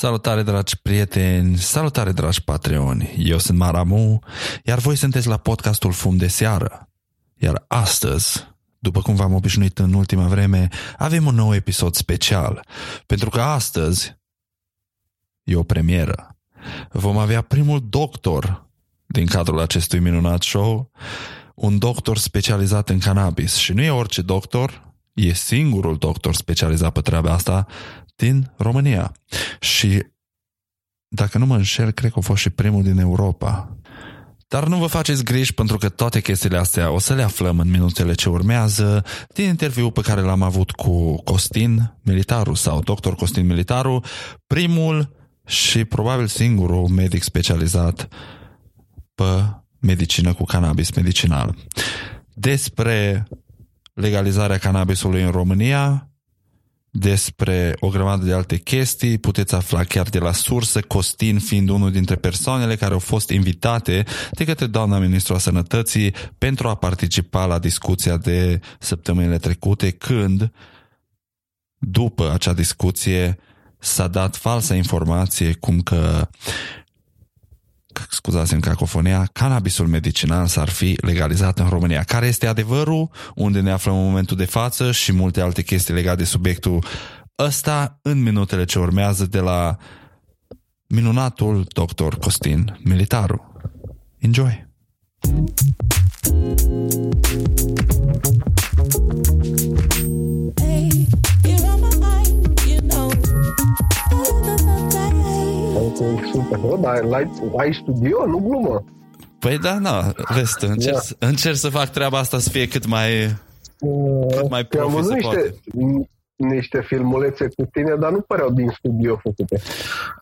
Salutare dragi prieteni, salutare dragi patreoni, eu sunt Maramu, iar voi sunteți la podcastul Fum de Seară. Iar astăzi, după cum v-am obișnuit în ultima vreme, avem un nou episod special, pentru că astăzi e o premieră. Vom avea primul doctor din cadrul acestui minunat show, un doctor specializat în cannabis și nu e orice doctor, e singurul doctor specializat pe treaba asta din România. Și dacă nu mă înșel, cred că a fost și primul din Europa. Dar nu vă faceți griji pentru că toate chestiile astea o să le aflăm în minutele ce urmează din interviul pe care l-am avut cu Costin Militaru sau doctor Costin Militaru, primul și probabil singurul medic specializat pe medicină cu cannabis medicinal. Despre legalizarea cannabisului în România, despre o grămadă de alte chestii, puteți afla chiar de la sursă, Costin fiind unul dintre persoanele care au fost invitate de către doamna ministru a sănătății pentru a participa la discuția de săptămânile trecute, când după acea discuție s-a dat falsa informație cum că scuzați-mi cacofonia, cannabisul medicinal s-ar fi legalizat în România. Care este adevărul? Unde ne aflăm în momentul de față și multe alte chestii legate de subiectul ăsta în minutele ce urmează de la minunatul doctor Costin Militaru. Enjoy! Super, bă, dar ai, ai studio, nu glumă. Păi da, na, vezi, încerc, yeah. încerc să fac treaba asta să fie cât mai, cât mai profi se niște, poate niște filmulețe cu tine, dar nu păreau din studio făcute.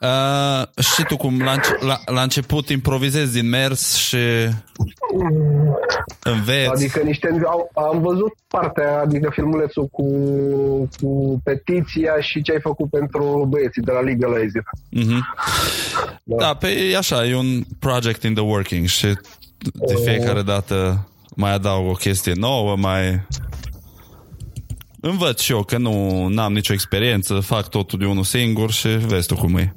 Uh, și tu cum la, la, la început improvizezi din mers și înveți. Adică niște, am, am văzut partea, adică filmulețul cu, cu petiția și ce ai făcut pentru băieții de la Legalize. Mm-hmm. Da. da, pe e așa, e un project in the working și de fiecare dată mai adaug o chestie nouă, mai învăț și eu că nu am nicio experiență, fac totul de unul singur și vezi tu cum e.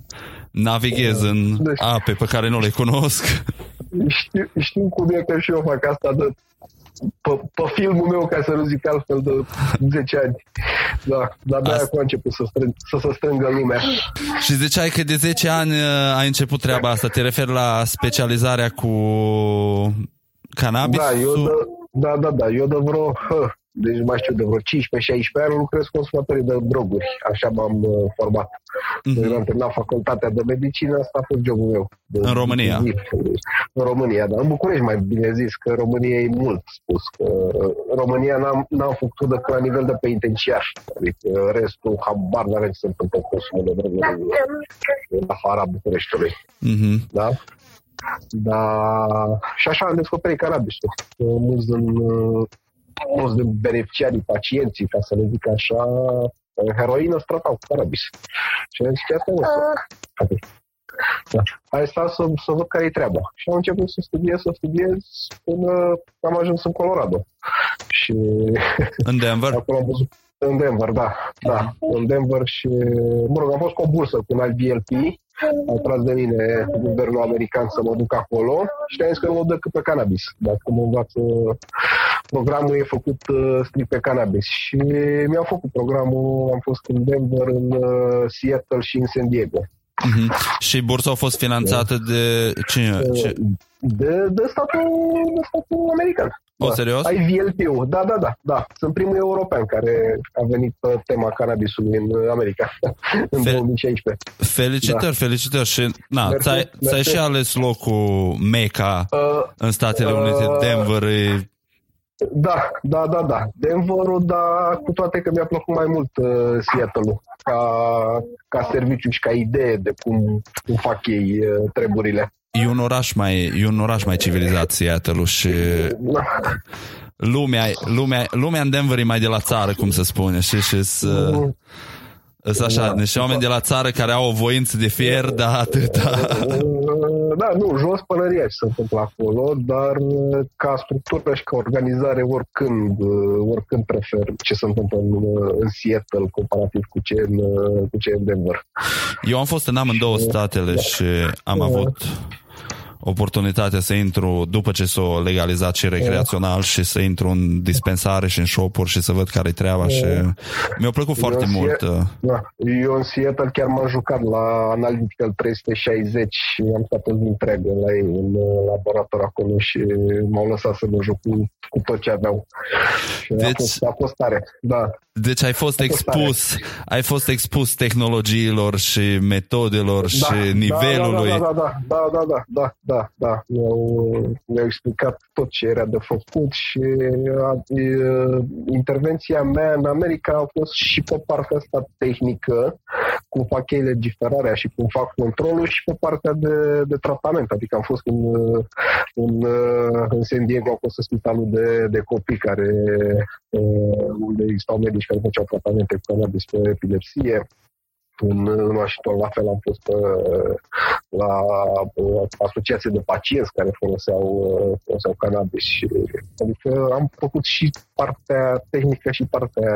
Navighez în deci, ape pe care nu le cunosc. Știu, știu cum e că și eu fac asta de pe, pe filmul meu, ca să nu zic altfel, de 10 ani. Da, dar de acum a început să, strâng, să se strângă lumea. Și ziceai că de 10 ani uh, ai început treaba asta. Te referi la specializarea cu cannabis? Da, eu de, da, da, da. Eu de vreo hă, deci mai știu, de vreo 15-16 ani lucrez consumatorii de droguri. Așa m-am uh, format. Mm-hmm. Deci am terminat facultatea de medicină, asta a fost jobul meu. De, în România? În România, dar în București mai bine zis, că România e mult spus. Că în România n-am, n-am făcut decât la nivel de penitenciar. Adică restul, habar n-are ce se întâmplă consumul de droguri în afara Bucureștiului. Mm-hmm. Da? Da, și așa am descoperit carabisul. Mulți din mulți de beneficiarii, pacienții, ca să le zic așa, heroină stratau cu cannabis. Și am zis, asta este. Da. Hai sta să, să văd care e treaba. Și am început să studiez, să studiez până am ajuns în Colorado. Și în Denver? Acolo am văzut în Denver, da. da. În Denver și, mă rog, am fost cu o bursă cu un alt VLP au tras de mine guvernul american să mă duc acolo și am zis că nu mă duc pe cannabis. Dacă mă învață, programul e făcut uh, strict pe cannabis. Și mi-au făcut programul, am fost în Denver, în uh, Seattle și în San Diego. Mm-hmm. Și bursa a fost finanțată de cine? Uh, de, de, statul, de statul american. O, da. serios? Ai VLP-ul. Da, da, da, da. Sunt primul european care a venit pe tema cannabisului în America în Fel- 2016. Felicitări, da. felicitări. Și, na, mersi, ți-ai, mersi. ți-ai și ales locul Mecca uh, în Statele Unite, uh, Denver. E... Da, da, da, da. Denverul, dar cu toate că mi-a plăcut mai mult uh, Seattle-ul ca, ca serviciu și ca idee de cum, cum fac ei uh, treburile e un oraș mai, e un oraș mai civilizat Seattle și lumea, lumea, lumea în Denver e mai de la țară, cum se spune, și, și să, sunt așa, da. niște oameni de la țară care au o voință de fier, dar atâta. Da, nu, jos pălăria ce se întâmplă acolo, dar uh, ca structură și ca organizare oricând, uh, oricând prefer ce se întâmplă în, în Seattle comparativ cu ce în, cu ce în Denver. Eu am fost în amândouă statele da. și am avut oportunitatea să intru după ce s-o legalizat și recreațional și să intru în dispensare și în shop-uri și să văd care-i treaba și mi-a plăcut eu foarte mult. Uh. Da. Eu în Seattle chiar m-am jucat la Analytical 360 și am stat în întreagă la ei în uh, laborator acolo și m-au lăsat să mă joc cu, cu tot ce aveau. Și deci, a, fost, a fost tare, da. Deci ai fost, expus, ai fost expus tehnologiilor și metodelor da, și da, nivelului. Da, da, da, da, da, da, da, da, da. Mi-au, mi-au explicat tot ce era de făcut și a, e, intervenția mea în America a fost și pe partea asta tehnică, cum fac ei legiferarea și cum fac controlul și pe partea de, de tratament. Adică am fost în, în, în San Diego, a fost spitalul de, de copii care unde existau medici care făceau tratamente cu cannabis pe epilepsie. În, în Washington, la fel, am fost uh, la uh, asociație de pacienți care foloseau, uh, foloseau cannabis. Și, adică am făcut și partea tehnică și partea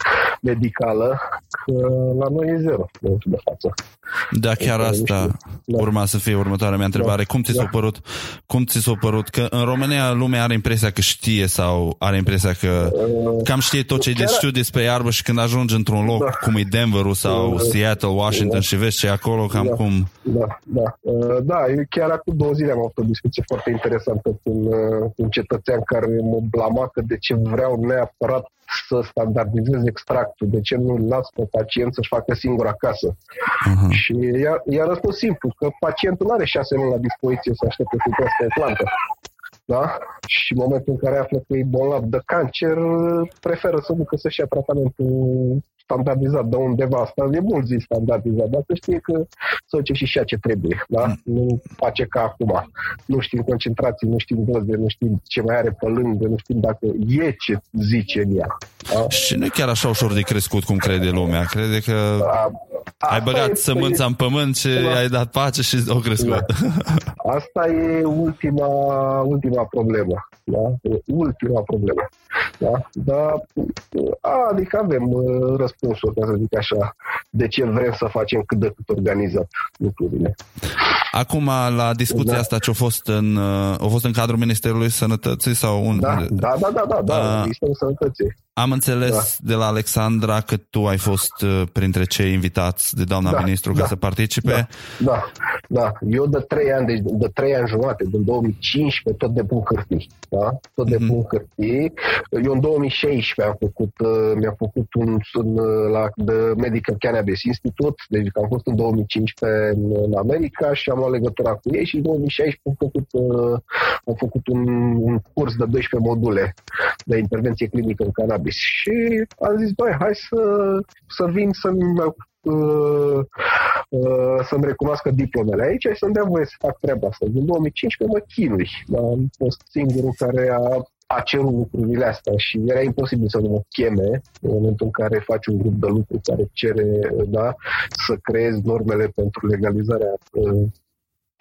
medicală, că la noi e zero de față. Da, chiar asta da. urma să fie următoarea mea întrebare. Da. Cum ți s-a da. părut? Cum ți s-a părut? Că în România lumea are impresia că știe sau are impresia că uh, cam știe tot ce chiar... știu despre iarbă și când ajungi într-un loc da. cum e Denver sau uh, Seattle, Washington da. și vezi ce e acolo, cam da. cum... Da, da. Uh, da, eu chiar acum două zile am avut o discuție foarte interesantă cu un, uh, un cetățean care mă blama că de ce vreau neapărat să standardizez extractul, de ce nu las pe pacient să-și facă singur acasă. Uh-huh. Și i-a, i-a răspuns simplu, că pacientul nu are șase luni la dispoziție să aștepte să crească plantă. Da? Și în momentul în care află că e bolnav de cancer, preferă să ducă să-și ia tratamentul standardizat de undeva. Asta e mult zis standardizat, dar să știe că să duce și și ce trebuie. Da? Mm. Nu face ca acum. Nu știm concentrații, nu știm doze, nu știm ce mai are pe lângă, nu știm dacă e ce zice în ea. Da? Și nu e chiar așa ușor de crescut cum crede lumea. Crede că da, ai băgat sămânța în pământ și da. ai dat pace și o crescut. Da. Asta e ultima, ultima problemă. Da? E ultima problemă. Da? Da? Adică avem uh, răspunsul, ca să zic așa, de ce vrem să facem cât de cât organizat lucrurile. Acum, la discuția da. asta ce a fost în, uh, a fost în cadrul Ministerului Sănătății sau un... Da, da, da, da, da, da uh, Ministerul Sănătății. Am înțeles da. de la Alexandra că tu ai fost uh, printre cei invitați de doamna da, ministru da, ca să participe. Da, da, da. Eu de trei ani, deci de trei ani jumate, din 2015, tot de pun hârtii. Da? Tot de mm-hmm. pun hârtii. Eu în 2016 am făcut, uh, mi-am făcut un, un la de Medical Cannabis Institute, deci am fost în 2015 în, în America și am luat legătura cu ei și în 2016 am făcut, uh, am făcut un, un curs de 12 module de intervenție clinică în cannabis cannabis. Și am zis, băi, hai să, să vin să-mi uh, uh, să-mi recunoască diplomele aici și să-mi dea voie să fac treaba asta. Din 2015 mă chinui. Am fost singurul care a, a cerut lucrurile astea și era imposibil să nu mă cheme în momentul în care faci un grup de lucru care cere da, să creezi normele pentru legalizarea uh,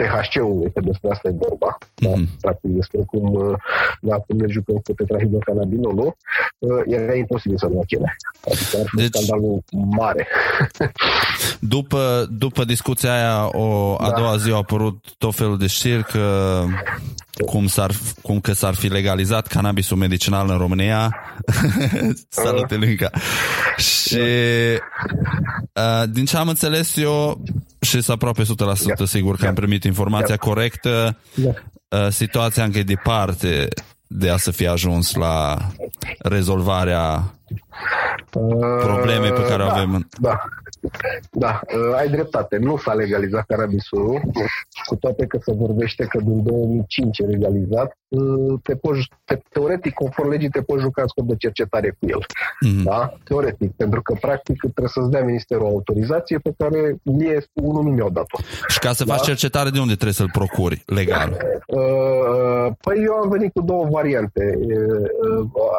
THC-ului, că despre asta e vorba, mm-hmm. da? Mhm. practic despre cum, uh, da, cum ne jucăm cu tetrahidrocannabinolul, uh, era imposibil să nu cheme. Adică ar fi deci, scandalul mare. după, după discuția aia, o, a da. doua zi a apărut tot felul de știri că cum, s-ar, cum că s-ar fi legalizat cannabisul medicinal în România. Salut, Elinca! Și uh, din ce am înțeles eu, și sunt aproape 100% yeah. sigur că am primit informația yeah. corectă, yeah. Uh, situația încă e departe de a să fie ajuns la rezolvarea problemei pe care o da, avem. Da, da, uh, ai dreptate. Nu s-a legalizat cannabisul, cu toate că se vorbește că din 2005 e legalizat. Uh, te poți, te, teoretic, conform legii, te poți juca în scop de cercetare cu el. Mm-hmm. Da? Teoretic, pentru că, practic, trebuie să-ți dea ministerul o autorizație pe care mie unul nu mi-au dat-o. Și ca să da? faci cercetare, de unde trebuie să-l procuri legal? Uh, păi eu am venit cu două variante.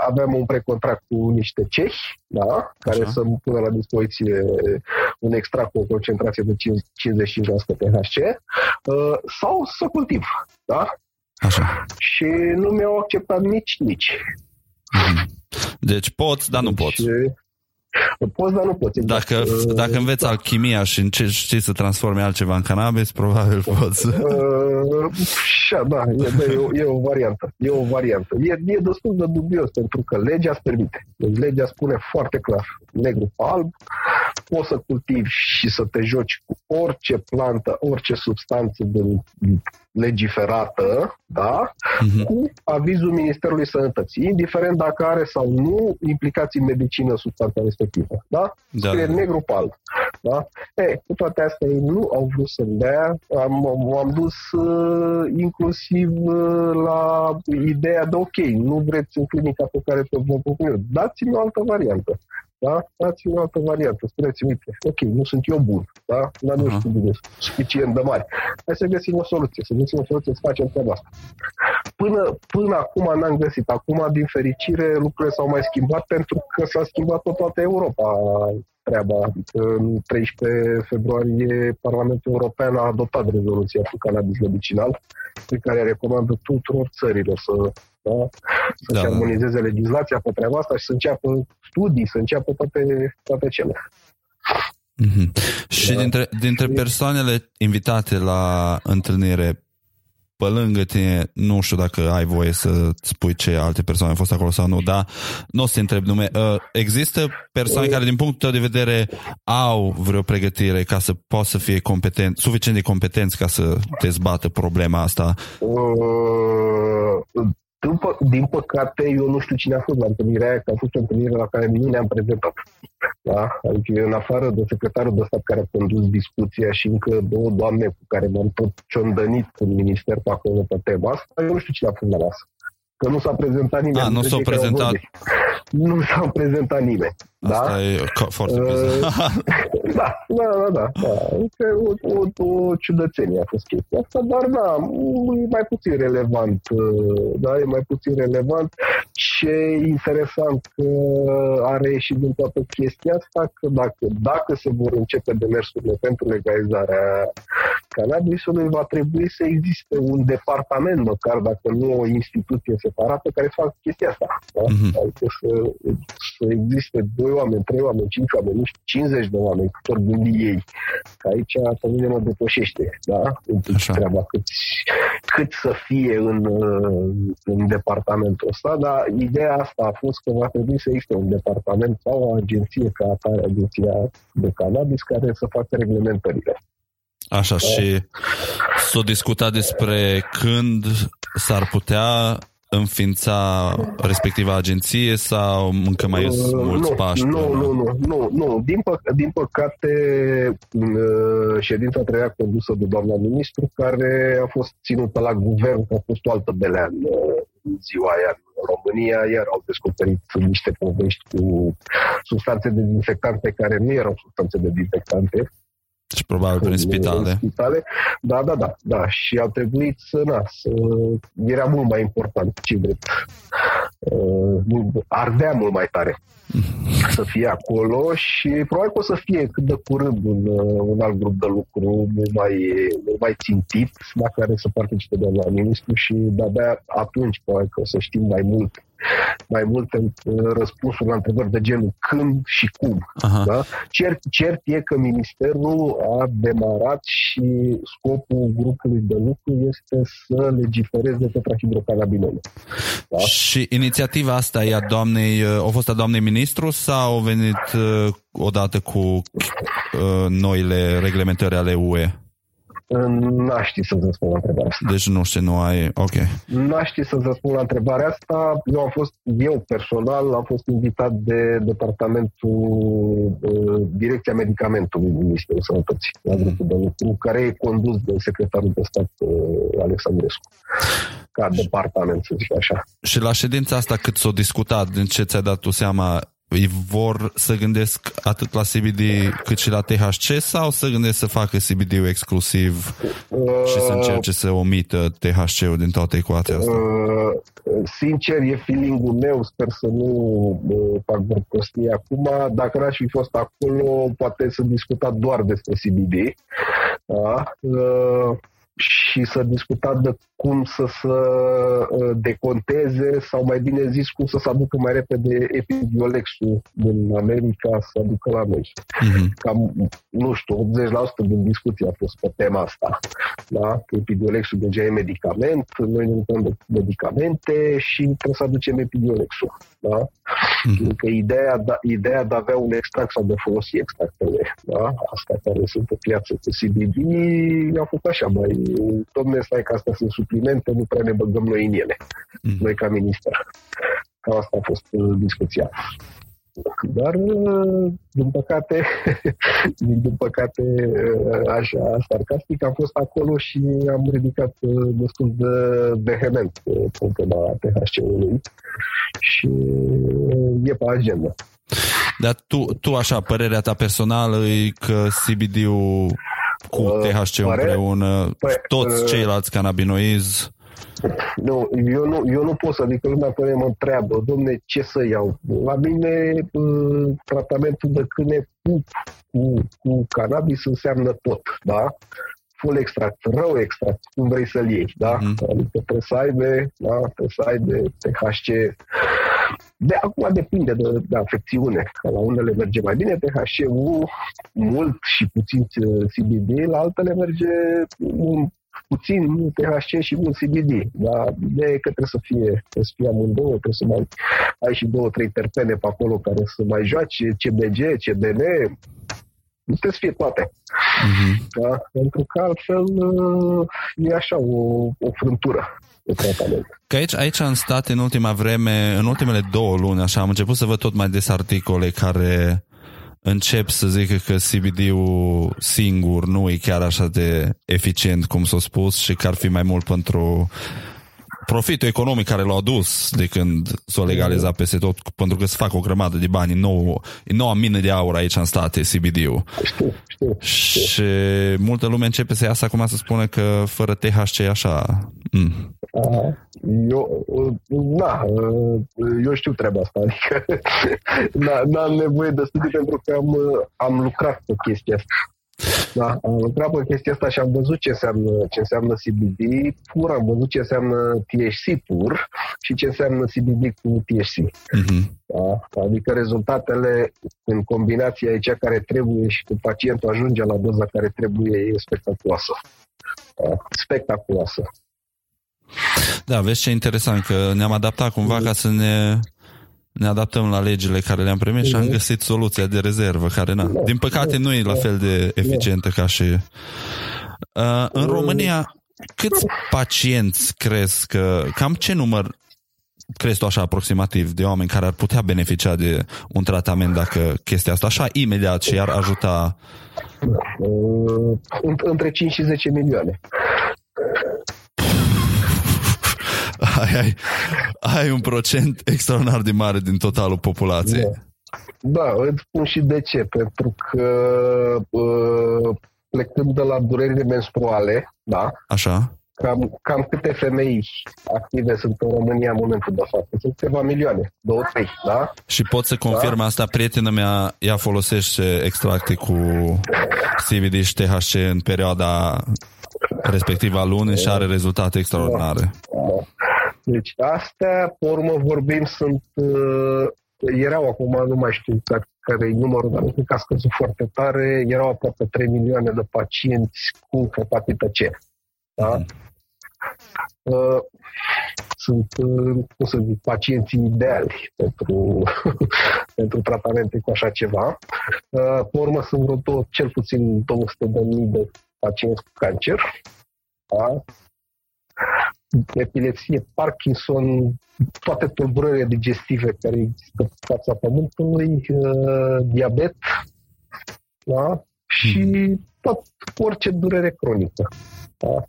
Aveam un precontract cu niște cehi, da? care Așa. să-mi pună la dispoziție un extract cu o concentrație de 55% THC, uh, sau să cultiv. Da? Așa. Și nu mi-au acceptat nici, nici. Mhm. Deci poți, dar nu deci, poți. Poți, dar nu poți. Exact. Dacă, dacă înveți da. alchimia și încerci știi să transforme altceva în cannabis, probabil poți. Uh, da, e, da e, o, e o variantă. E o variantă. E, e destul de dubios pentru că legea îți permite. Deci legea spune foarte clar, negru pe alb, poți să cultivi și să te joci cu orice plantă, orice substanță din legiferată, da, uh-huh. cu avizul Ministerului Sănătății, indiferent dacă are sau nu implicații în medicină substanța respectivă. Da? da. Scrie negru pe alb. Da? E, cu toate astea ei nu au vrut să-mi dea. Am, am dus uh, inclusiv uh, la ideea de ok, nu vreți în clinica pe care te vă propun eu, dați-mi o altă variantă. Da? Dați-mi o altă variantă. Spuneți-mi, uite, ok, nu sunt eu bun, da? dar nu uh-huh. știu bine, suficient de mare. Hai să găsim o soluție, să găsim o soluție să facem treaba asta. Până, până acum n-am găsit. Acum, din fericire, lucrurile s-au mai schimbat pentru că s-a schimbat pe toată Europa treaba. În 13 februarie, Parlamentul European a adoptat rezoluția cu cannabis medicinal, pe care recomandă tuturor țărilor să da? să-și da. armonizeze legislația pe treaba asta și să înceapă studii, să înceapă toate, toate cele. Mm-hmm. Și da. dintre, dintre persoanele invitate la întâlnire, pe lângă tine, nu știu dacă ai voie să spui ce alte persoane au fost acolo sau nu, dar nu o să te întreb nume. Uh, există persoane care, din punctul tău de vedere, au vreo pregătire ca să poată să fie competent, suficient de competenți ca să dezbată problema asta? Uh, după, din păcate, eu nu știu cine a fost la întâlnirea aia, că a fost o întâlnire la care nu ne-am prezentat. Da? Adică în afară de secretarul de stat care a condus discuția și încă două doamne cu care m-am tot ciondănit în minister pe acolo pe tema asta, eu nu știu cine a fost la masă. Că nu s-a prezentat nimeni. A, nu s-a prezentat. Nu s-a prezentat nimeni. Asta da? e foarte uh, da, da, da, da. da. Adică o, o, o ciudățenie a fost chestia asta, dar da, e mai puțin relevant. Uh, da, e mai puțin relevant. Ce e interesant că are ieșit din toată chestia asta, că dacă, dacă se vor începe demersurile pentru legalizarea cannabisului, va trebui să existe un departament, măcar dacă nu o instituție separată, care să facă chestia asta. Da? Uh-huh. Adică să, să existe doi oameni, trei oameni, cinci oameni, nu știu, 50 de oameni, cât ori gândi ei. Că aici pe mine mă depășește, da? Așa. treaba cât, cât să fie în, în departamentul ăsta, dar ideea asta a fost că va trebui să existe un departament sau o agenție ca atare, agenția de cannabis, care să facă reglementările. Așa, da. și s-a discutat despre când s-ar putea înființa respectiva agenție sau încă mai sunt uh, mulți nu, pași? Nu, nu, nu, nu, nu. Din, pă- din păcate, uh, ședința treia condusă de doamna ministru, care a fost ținută la guvern, a fost o altă belea în, uh, în ziua aia în România, iar au descoperit niște povești cu substanțe dezinfectante care nu erau substanțe dezinfectante, și probabil prin spitale. În spitale. Da, da, da, da. Și a trebuit să, na, să... Era mult mai important ce drept. Uh, ardea mult mai tare să fie acolo și probabil că o să fie cât de curând un, uh, un alt grup de lucru mult mai, mult mai țintit la care să participe de la ministru și de-abia atunci probabil că o să știm mai mult mai multe uh, răspunsuri la întrebări de genul când și cum. Da? Cert, cert e că Ministerul a demarat și scopul grupului de lucru este să legifereze tetrahidrocannabinole. Da? Și inițiativa asta e a doamnei, uh, a fost a doamnei ministru sau a venit uh, odată cu uh, noile reglementări ale UE? N-aș ști să-ți răspund la întrebarea asta. Deci nu știu, nu ai... Ok. N-aș ști să-ți răspund la întrebarea asta. Eu am fost, eu personal, am fost invitat de departamentul, uh, Direcția Medicamentului Ministerului Sănătății, la mm. grupul de lucru, care e condus de secretarul de stat uh, Alexandrescu ca departament, să zic așa. Și la ședința asta cât s-o discutat, din ce ți-ai dat tu seama, vor să gândesc atât la CBD cât și la THC sau să gândesc să facă CBD-ul exclusiv uh, și să încerce să omită THC-ul din toată ecuația asta? Uh, sincer, e feeling-ul meu, sper să nu uh, fac prostie acum. Dacă n-aș fi fost acolo, poate să discutat doar despre CBD. Da? Uh, și să discuta de cum să se uh, deconteze sau mai bine zis cum să se aducă mai repede epidiolex-ul din America să aducă la noi. Mm-hmm. Cam, nu știu, 80% din discuție a fost pe tema asta. Da? Că epidiolex-ul deja e medicament, noi ne lucrăm de medicamente și trebuie să aducem epidiolex-ul. Da? Mm-hmm. Că ideea, da, ideea de a avea un extract sau de a folosi extractele, da? asta care sunt pe piață cu CBD, a făcut așa mai domne, stai că astea sunt suplimente, nu prea ne băgăm noi în ele, mm. noi ca minister. Ca asta a fost uh, discuția. Dar, uh, din păcate, din păcate, uh, așa, sarcastic, am fost acolo și am ridicat destul de vehement problema THC-ului și e pe agenda. Dar tu, tu așa, părerea ta personală e că CBD-ul cu uh, THC pare? împreună, păi, toți uh, ceilalți cannabinoizi. Nu, eu nu, eu nu pot să, adică lumea până mă întreabă, domne, ce să iau? La mine uh, tratamentul de câine cu, cu, cu cannabis înseamnă tot, da? full extract, rău extract, cum vrei să-l iei, da? Mm-hmm. Adică trebuie să aibă, da? Trebuie să aibă THC de acum depinde de, de afecțiune. Că la unele merge mai bine THC-ul, mult și puțin CBD, la altele merge un, puțin THC și mult CBD. Dar ideea e că trebuie să fie, trebuie să fie amândouă, trebuie să mai ai și două, trei terpene pe acolo care să mai joace, CBG, CBN, nu trebuie să fie toate. Mm-hmm. Da? Pentru că altfel e așa o, o frântură de tratament. Că aici, aici în stat, în ultima vreme, în ultimele două luni, așa, am început să văd tot mai des articole care încep să zică că CBD-ul singur nu e chiar așa de eficient cum s-a spus și că ar fi mai mult pentru profitul economic care l-au adus de când s-a legalizat peste tot, pentru că se fac o grămadă de bani, nou, e noua mină de aur aici în state, CBD-ul. Știu, știu, știu. Și multă lume începe să iasă acum să spună că fără THC e așa. Mm. Eu, na, eu știu treaba asta, adică n-am nevoie de studii pentru că am, am lucrat pe chestia asta. Da, am lucrat pe chestia asta și am văzut ce înseamnă, ce înseamnă CBD pur, am văzut ce înseamnă THC pur și ce înseamnă CBD cu THC. Uh-huh. Da? Adică rezultatele în combinația e cea care trebuie și când pacientul ajunge la doza care trebuie e spectaculoasă. Da? Spectaculoasă. Da, vezi ce interesant, că ne-am adaptat cumva ca să ne ne adaptăm la legile care le-am primit și am mhm. găsit soluția de rezervă, care, na, din păcate, nu e la fel de eficientă ca și... Uh, în România, câți pacienți crezi că, cam ce număr crezi tu așa aproximativ de oameni care ar putea beneficia de un tratament dacă chestia asta așa imediat și ar ajuta? Uh, între 5 și 10 milioane ai, ai, ai un procent extraordinar de mare din totalul populației. Da, da îți spun și de ce. Pentru că uh, plecând de la durerile menstruale, da? Așa. Cam, cam câte femei active sunt în România în momentul de față? Sunt câteva milioane, două, trei, da? Și pot să confirm da? asta, prietena mea, ea folosește extracte cu CBD și THC în perioada respectivă a lunii și are rezultate extraordinare. Da. da. Deci astea, pe urmă vorbim, sunt uh, erau acum, nu mai știu exact care e numărul, dar nu că a scăzut foarte tare, erau aproape 3 milioane de pacienți cu hepatită C. Da? Mm. Uh, sunt, uh, cum să zic, pacienții ideali pentru, pentru tratamente cu așa ceva. Uh, pe urmă sunt vreo două, cel puțin 200 de mii de pacienți cu cancer. Da? Epilepsie, Parkinson, toate tulburările digestive care există pe fața Pământului, uh, diabet, da? și hmm. tot, orice durere cronică. Da?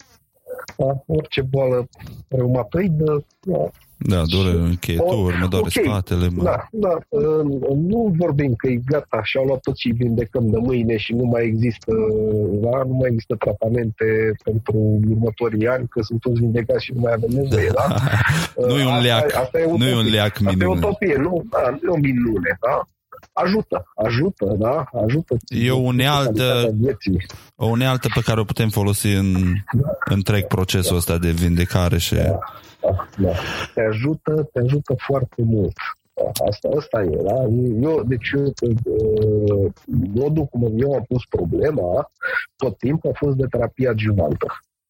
Da? Orice boală reumatoidă, da? Da, durere încheieturi, mă doare okay. spatele. Mă... Da, da. Nu vorbim că e gata și au luat tot și vindecăm de mâine și nu mai există, da, nu mai există tratamente pentru următorii ani, că sunt toți vindecați și nu mai avem nevoie, da? nu e un leac, asta, asta e nu e un leac minune. Asta e utopie, nu, da, nu e o minune, da? Ajută, ajută, da? Ajută. E o unealtă, o unealtă pe care o putem folosi în da. întreg procesul ăsta de vindecare și... Da, da, da. Te ajută, te ajută foarte mult. Asta, asta e, da? Eu, deci eu, modul cum eu am pus problema, tot timpul a fost de terapie adjuvantă.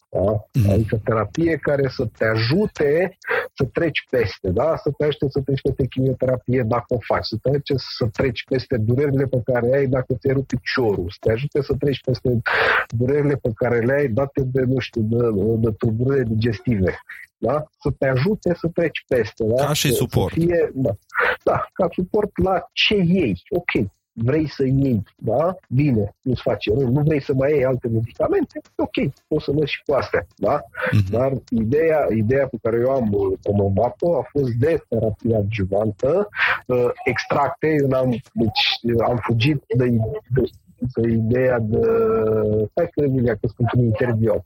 Da? Mm. Adică terapie care să te ajute să treci peste, da? să te ajute să treci peste chimioterapie dacă o faci, să te ajute să treci peste durerile pe care ai dacă ți-ai rupt piciorul, să te ajute să treci peste durerile pe care le ai date de, nu știu, de, de tulburări digestive. Da? Să te ajute să treci peste. Da? Ca și suport. fie, da. da, ca suport la ce iei. Ok, vrei să iei, da? Bine, nu-ți face rău, nu vrei să mai iei alte medicamente, ok, poți să mergi și cu astea, da? Uh-huh. Dar ideea, ideea pe care eu am promovat-o a fost de terapie adjuvantă, uh, extracte, eu am, deci, am fugit de, de, de ideea de... Hai că Emilia, că sunt un interviu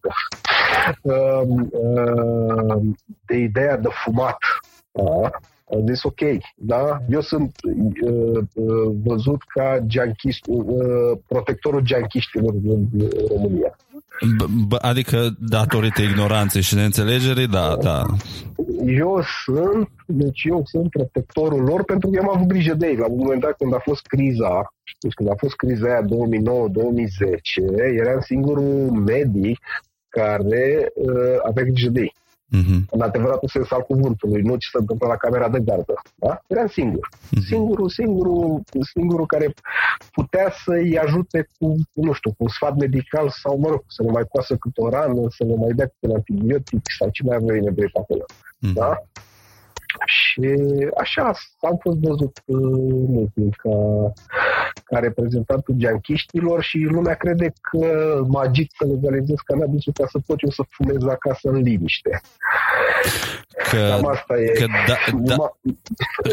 uh, uh, de ideea de fumat, da? Am zis ok, da? Eu sunt uh, uh, văzut ca gianchist, uh, protectorul gianchiștilor din România. B- adică datorită ignoranței și neînțelegerii, da, da. Eu sunt, deci eu sunt protectorul lor pentru că eu am avut grijă de ei. La un moment dat când a fost criza, deci când a fost criza aia 2009-2010, eram singurul medic care uh, avea grijă de ei. Uh-huh. În adevăratul sens al cuvântului, nu ce se întâmplă la camera de gardă. Da? Eram singur. Uh-huh. Singurul, singurul, singurul care putea să-i ajute cu, nu știu, cu un sfat medical sau, mă rog, să ne mai coasă câte o rană, să ne mai dea câte un antibiotic sau ce mai avea nevoie pe acolo. Uh-huh. Da? Și așa am fost văzut uh, timp ca, ca reprezentantul geanchiștilor și lumea crede că magit să legalizez cannabisul ca să pot eu să fumez acasă în liniște. Că, asta e. Că, da, da,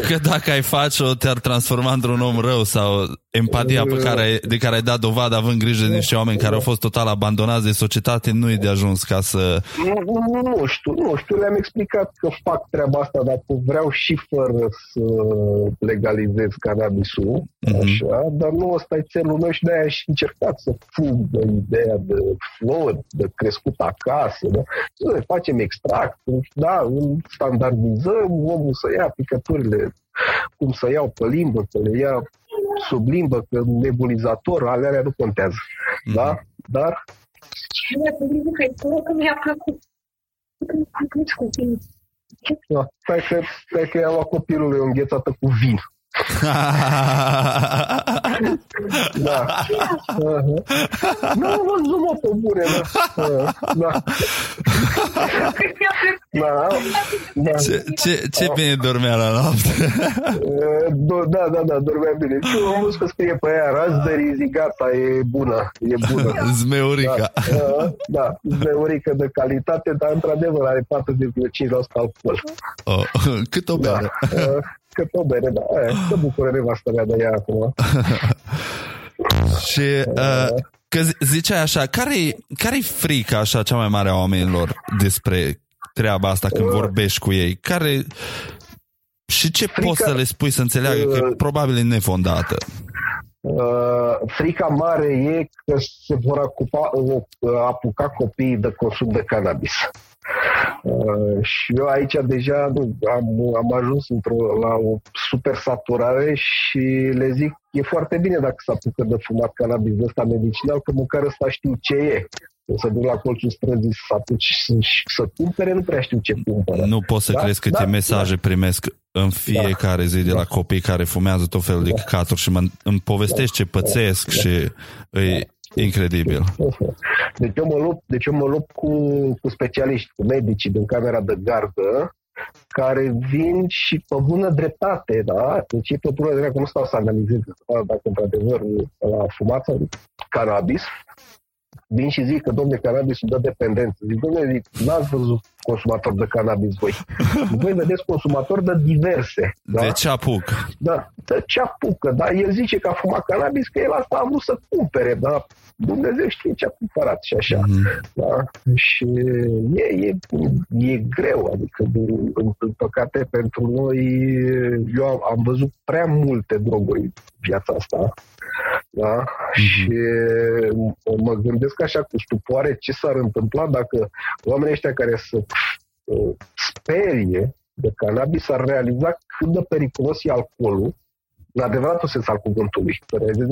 că dacă ai face-o, te-ar transforma într-un om rău sau empatia pe care, de care ai dat dovadă având grijă de niște oameni care au fost total abandonați de societate nu e de ajuns ca să... Nu, nu, nu știu, nu știu, le-am explicat că fac treaba asta, dar vreau și fără să legalizez cannabisul, mm-hmm. așa, dar nu ăsta e țelul meu și de-aia aș încercat să fug de ideea de flori, de crescut acasă, da? să facem extract, da, standardizăm, omul să ia picăturile, cum să iau pe limbă, să le ia sub limbă, că nebulizator, alea nu contează. Mm-hmm. Da? Dar... Că mi-a plăcut. Da, stai că, stai că i-a luat copilului o înghețată cu vin da. Nu am văzut mă pe bune, da. Da. Da. da. Ce, ce, ce bine dormea la noapte. Da, da, da, dormea bine. Și am văzut că scrie pe aia raspberry, zic gata, e bună, e bună. Zmeurica. Da, da, zmeurica de calitate, dar într-adevăr are 4,5% alcool. Oh, cât o bere? Da că o bere, da. Aia, să bucură nevastă mea de ea acum. și uh, că ziceai așa, care-i, care-i frica așa cea mai mare a oamenilor despre treaba asta când uh, vorbești cu ei? Care... Și ce frica, poți să le spui să înțeleagă uh, că e uh, probabil e nefondată? Uh, frica mare e că se vor acupa, uh, apuca copiii de consum de cannabis. Uh, și eu aici deja nu, am, am ajuns într-o, la o super saturare și le zic e foarte bine dacă se apucă de fumat cannabis ăsta medicinal, că măcar ăsta știu ce e. O să duc la colțul străzii să apuci să, să cumpere, nu prea știu ce cumpără. Nu poți să da? crezi câte da? mesaje da. primesc în fiecare da. zi de la da. copii care fumează tot felul da. de căcaturi și mă, îmi povestești da. ce pățesc da. și îi, Incredibil. Deci eu mă lupt, deci eu mă lupt cu, cu specialiști, cu medici din camera de gardă, care vin și pe bună dreptate, da? Deci e pe bună dreptate, că nu stau să analizez dacă într-adevăr la fumat cannabis, vin și zic că, domne, cannabisul dă dependență. Zic, domne, n-ați văzut consumator de cannabis voi. Voi vedeți consumator de diverse. Da? De ce apuc? Da, de ce apucă, da? El zice că a fumat cannabis, că el asta a vrut să cumpere, da? Dumnezeu știe ce a cumpărat și așa. Mm-hmm. Da? Și e, e, e greu, adică, din, în, în păcate, pentru noi, eu am, am văzut prea multe droguri în viața asta. Da? Mm-hmm. Și mă gândesc așa cu stupoare ce s-ar întâmpla dacă oamenii ăștia care să uh, sperie de cannabis ar realiza cât de periculos e alcoolul în adevăratul sens al cuvântului.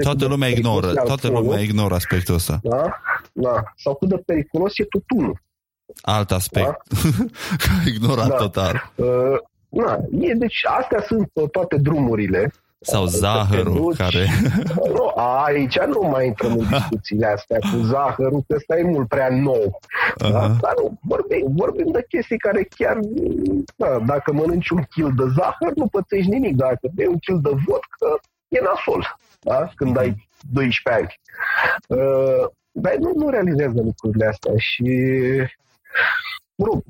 Toată lumea ignoră, toată lumea ignoră aspectul ăsta. Da? Da. Sau cât de periculos e tutunul. Alt aspect. Da? ignorat da. total. Uh, na, e, deci astea sunt toate drumurile sau zahărul care... Nu, aici nu mai intrăm în discuțiile astea cu zahărul, că ăsta e mult prea nou. Uh-huh. Da? Dar nu, vorbim, vorbim de chestii care chiar... Da, dacă mănânci un kil de zahăr, nu pățești nimic. Dacă bei un kil de vodcă, e nasol. Da? Când ai 12 ani. Uh, dar nu, nu realizează lucrurile astea și... Mă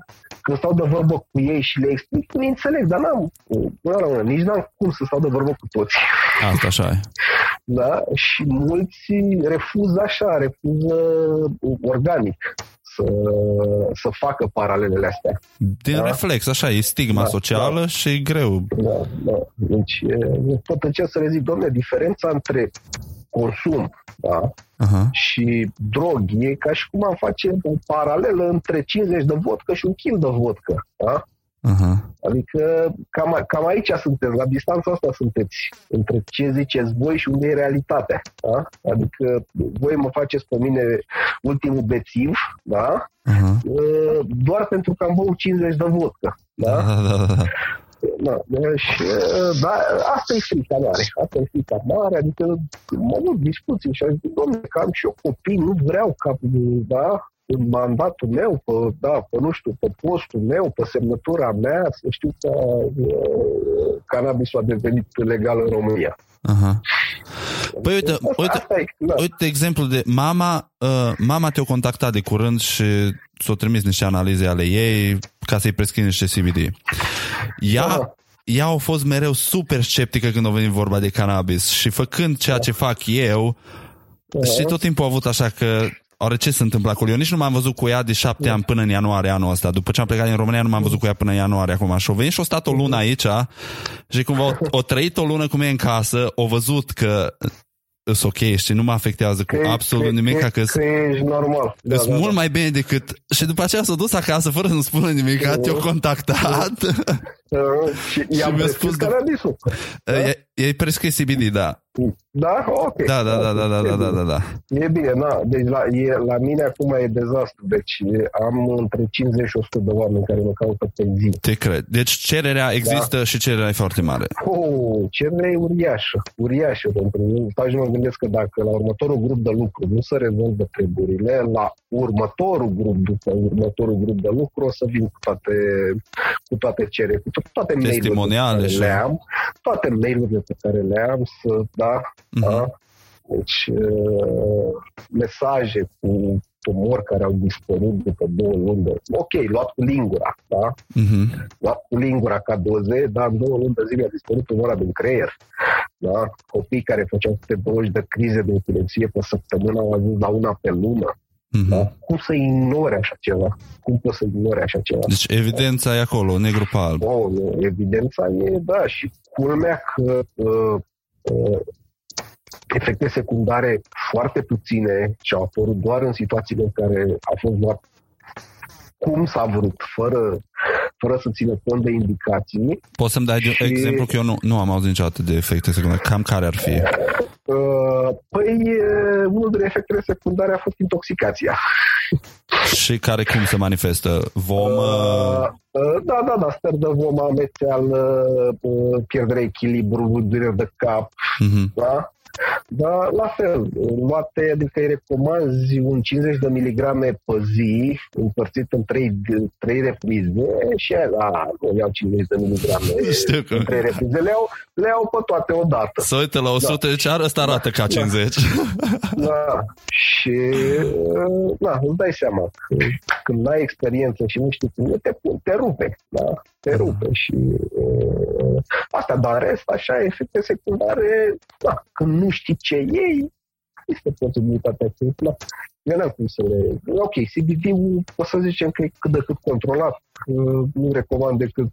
când stau de vorbă cu ei și le explic, nu înțeleg, dar n-am, nu, nici n-am cum să stau de vorbă cu toți. Asta așa e. Da? Și mulți refuză așa, refuză organic să, să facă paralelele astea. Din da? reflex, așa, e stigma da, socială da. și e greu. Da, da. Deci, tot încerc să le zic, domnule, diferența între consum da? uh-huh. și drog e ca și cum am face o paralelă între 50 de vodcă și un kil de vodcă. Da? Uh-huh. Adică cam, cam aici sunteți, la distanța asta sunteți, între ce ziceți voi și unde e realitatea. Da? Adică voi mă faceți pe mine ultimul bețiv, da? Uh-huh. doar pentru că am băut 50 de vodcă. Da? Da, da, da. Da, și, da, asta e frica mare. Asta e frica mare, adică mă duc discuții și zic, domnule, că am și eu copii, nu vreau ca, da, în mandatul meu, pe, da, pe, nu știu, pe postul meu, pe semnătura mea, să știu că uh, cannabisul a devenit legal în România. Aha. Păi uite, uite, da. uite exemplu de mama, uh, mama te-a contactat de curând și ți-a trimis niște analize ale ei ca să-i prescrii niște CBD. Ea, da. ea a fost mereu super sceptică când a venit vorba de cannabis și făcând ceea ce fac eu, da. și tot timpul a avut așa că Oare ce se întâmplă acolo? Eu nici nu m-am văzut cu ea de șapte ani până în ianuarie anul ăsta. După ce am plecat din România, nu m-am văzut cu ea până în ianuarie acum. Și o venit și o stat o lună aici și cumva o, o trăit o lună cu mine în casă, o văzut că sunt ok și nu mă afectează cu absolut nimic. Că, că, că ești normal. Da, da, mult da. mai bine decât... Și după aceea s-a dus acasă fără să-mi spună nimic, că te-a contactat. și i-am spus cannabisul. Da? E prescris CBD, da. Da? Ok. Da, da, da, da, da, da, da, da, da. E bine, da. Deci la, e, la mine acum e dezastru. Deci am între 50 și 100 de oameni care mă caută pe zi. Te cred. Deci cererea există da. și cererea e foarte mare. Oh, cererea e uriașă. Uriașă pentru mine. Stau și mă gândesc că dacă la următorul grup de lucru nu se rezolvă treburile, la următorul grup, după următorul grup de lucru, o să vin cu toate, cu toate cereri, cu toate mail-urile și... le am, toate mail-urile pe care le am, să, da, uh-huh. da? Deci, uh, mesaje cu tumori care au dispărut după două luni. De... Ok, luat cu lingura, da? Uh-huh. Luat cu lingura ca doze, dar în două luni de zile a dispărut tumora din creier. Da? Copii care făceau câte 20 de crize de epilepsie pe săptămână au ajuns la una pe lună. Uh-huh. Da? Cum să ignore așa ceva? Cum poți să ignore așa ceva? Deci evidența da? e acolo, negru pe alb. Oh, evidența e, da, și culmea că uh, uh, efecte secundare foarte puține și au apărut doar în situațiile în care a fost doar cum s-a vrut, fără, fără să țină cont de indicații. Poți să-mi dai și... exemplu că eu nu, nu am auzit niciodată de efecte secundare. Cam care ar fi? Uh, păi, unul dintre efectele secundare a fost intoxicația. Și care cum se manifestă? Vom? Uh, uh, da, da, da, stări de vom, amețeală, uh, pierdere echilibru, dureri de cap, uh-huh. da? Dar la fel, luate, adică îi recomanzi un 50 de miligrame pe zi, împărțit în 3, 3 reprize și da, nu iau 50 de miligrame Știu că... în 3 reprize, le iau, le iau pe toate odată. Să uite la 100 da. de ceară, ăsta arată ca 50. Da. da. Și da, îți dai seama că când ai experiență și nu știi cum, te, te rupe, da? Te rupe și uh, asta, dar în rest, așa, efecte secundare, da, când nu știi ce iei, este posibilitatea să da. Eu n-am cum să le... Ok, CBD-ul o să zicem că e cât de cât controlat, că nu recomand decât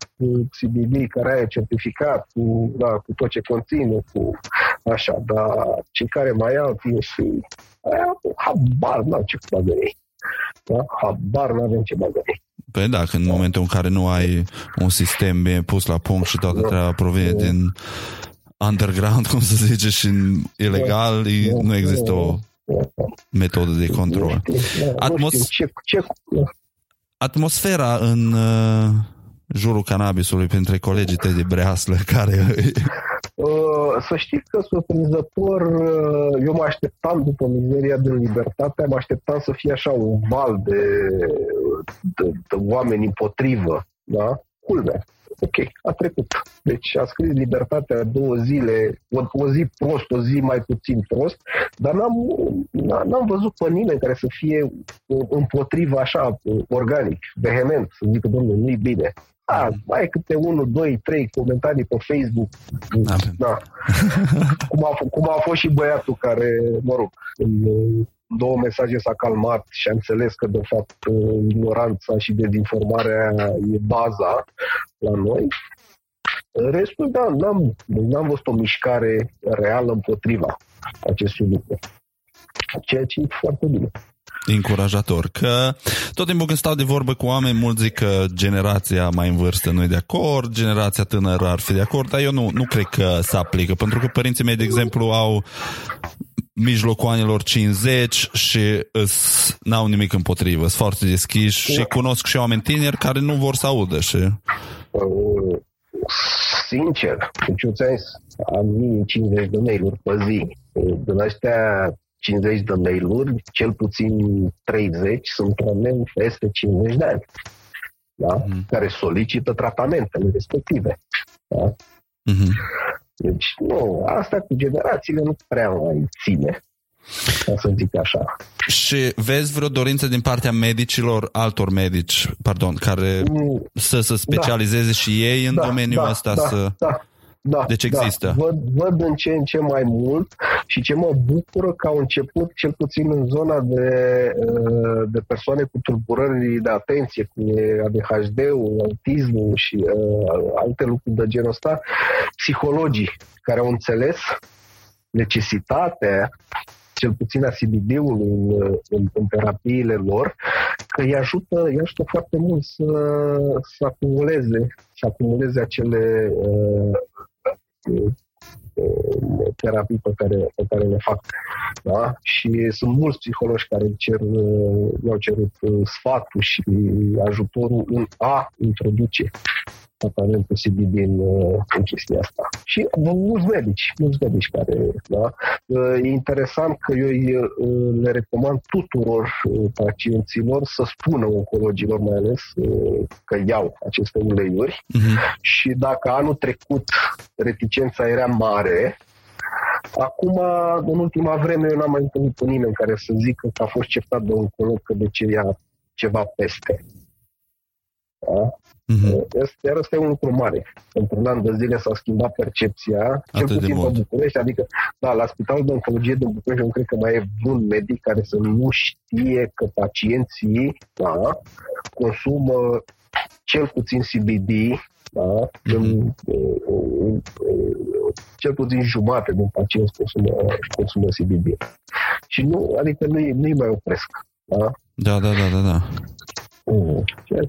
CBD care are certificat cu, da, cu tot ce conține, cu așa, dar cei care mai au THC, aia, habar n-au ce bagă ei. Da? Habar n-avem ce bagă ei. Păi da, în momentul în care nu ai un sistem bine pus la punct și toată treaba provine din underground, cum să zice, și ilegal, nu există o metodă de control. Atmos... Atmosfera în uh, jurul cannabisului printre colegii tăi de breaslă, care... Uh, să știți că, surprinzător, uh, eu mă așteptam după mizeria de libertate, mă așteptam să fie așa un val de, de, de oameni împotrivă, da? Culmea ok, a trecut. Deci a scris Libertatea două zile, o, o zi prost, o zi mai puțin prost, dar n-am, n-am văzut pe nimeni care să fie împotriva așa, organic, vehement, să zică, domnule, nu-i bine. A, mai câte unul, doi, trei comentarii pe Facebook. Da. cum, a, cum a fost și băiatul care, mă rog, în, două mesaje s-a calmat și a înțeles că, de fapt, ignoranța și dezinformarea e baza la noi. Restul, da, n-am, n-am văzut o mișcare reală împotriva acestui lucru. Ceea ce e foarte bine încurajator. Că tot timpul când stau de vorbă cu oameni, mulți zic că generația mai în vârstă nu e de acord, generația tânără ar fi de acord, dar eu nu, nu cred că se aplică, pentru că părinții mei, de exemplu, au mijlocul anilor 50 și îs, n-au nimic împotrivă, sunt foarte deschiși și cunosc și oameni tineri care nu vor să audă și... Sincer, deci eu ți-am am 1050 de mail-uri pe zi. Din astea 50 de mail-uri, cel puțin 30 sunt oameni peste 50 de ani, da? mm. care solicită tratamentele respective. Da? Mm-hmm. Deci, nu, asta cu generațiile nu prea mai ține, ca să zic așa. Și vezi vreo dorință din partea medicilor, altor medici, pardon, care mm, să se specializeze da. și ei în da, domeniul da, ăsta? Da, să... da, da, deci există. Da. Văd, văd în ce în ce mai mult și ce mă bucură că au început, cel puțin în zona de, uh, de persoane cu tulburări de atenție, cum e ADHD-ul, autismul și uh, alte lucruri de genul ăsta, psihologii care au înțeles necesitatea cel puțin a CBD-ului în, în, în terapiile lor, că îi ajută, îi ajută foarte mult să, să acumuleze, să acumuleze acele uh, terapii pe care, pe care le fac. Da? Și sunt mulți psihologi care cer, mi-au cerut sfatul și ajutorul în a introduce tratamentul CBD în, în chestia asta. Și mulți medici, mulți medici care, da? E interesant că eu le recomand tuturor pacienților să spună oncologilor mai ales că iau aceste uleiuri uh-huh. și dacă anul trecut reticența era mare, Acum, în ultima vreme, eu n-am mai întâlnit pe nimeni care să zică că a fost certat de oncolog că de ce ia ceva peste. Da? Mm-hmm. Iar ăsta e un lucru mare. Într-un an de zile s-a schimbat percepția, cel Atât puțin pe București, adică, da, la Spitalul de Oncologie din București nu cred că mai e un medic care să nu știe că pacienții da, consumă cel puțin CBD, da, mm-hmm. cel puțin jumate din pacienți consumă, consumă CBD. Și nu, adică nu-i, nu mai opresc. Da? Da, da, da, da, da.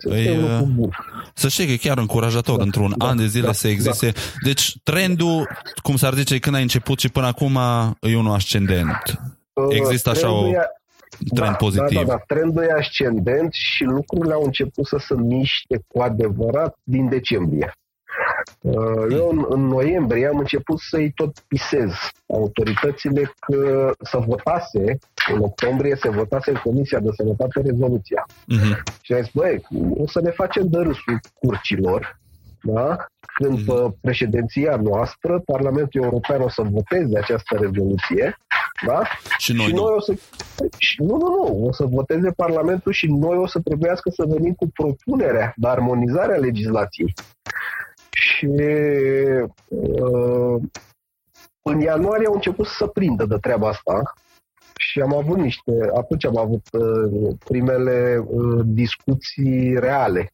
Păi, uh, să știi că e chiar încurajator da, într-un da, an de zile da, să existe. Da. Deci trendul, cum s-ar zice, când a început și până acum e unul ascendent. Uh, Există așa o trend da, pozitiv. Da, da, da, trendul e ascendent și lucrurile au început să se miște cu adevărat din decembrie. Uh, eu în, în noiembrie am început să-i tot pisez autoritățile că să votase, în octombrie se votase în Comisia de Sănătate rezoluția. Mhm. Și am zis, băi, o să ne facem de râsul curcilor, da? când Mhm. pe președinția noastră Parlamentul European o să voteze această rezoluție, da? Și noi și nu. noi o să... Și, nu, nu, nu. O să voteze Parlamentul și noi o să trebuiască să venim cu propunerea de armonizare a legislației. Și uh, în ianuarie au început să se prindă de treaba asta și am avut niște, atunci am avut uh, primele uh, discuții reale,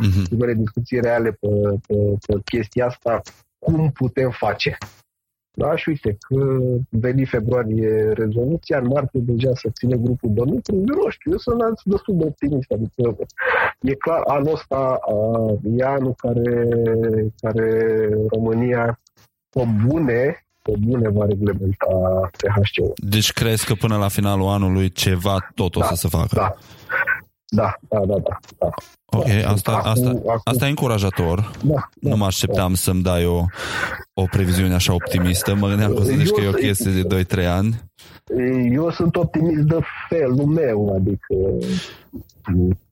Mhm. primele discuții reale pe, pe, pe chestia asta, cum putem face. Da, și uite, că veni februarie rezoluția, în martie deja să ține grupul de lucru, eu nu știu, eu sunt destul de optimist, adică e clar, anul ăsta a, e anul care, care România pe bune, pe bune va reglementa THC-ul. Deci crezi că până la finalul anului ceva tot o Da, să se facă? Da, da, da, da, da. da. Ok, asta, Acum- asta, acum- asta e încurajator. da, da. Nu mă așteptam să-mi dai o, o previziune așa optimistă. Mă gândeam că o să zici că e o chestie de 2-3 ani. Eu sunt optimist de felul meu, adică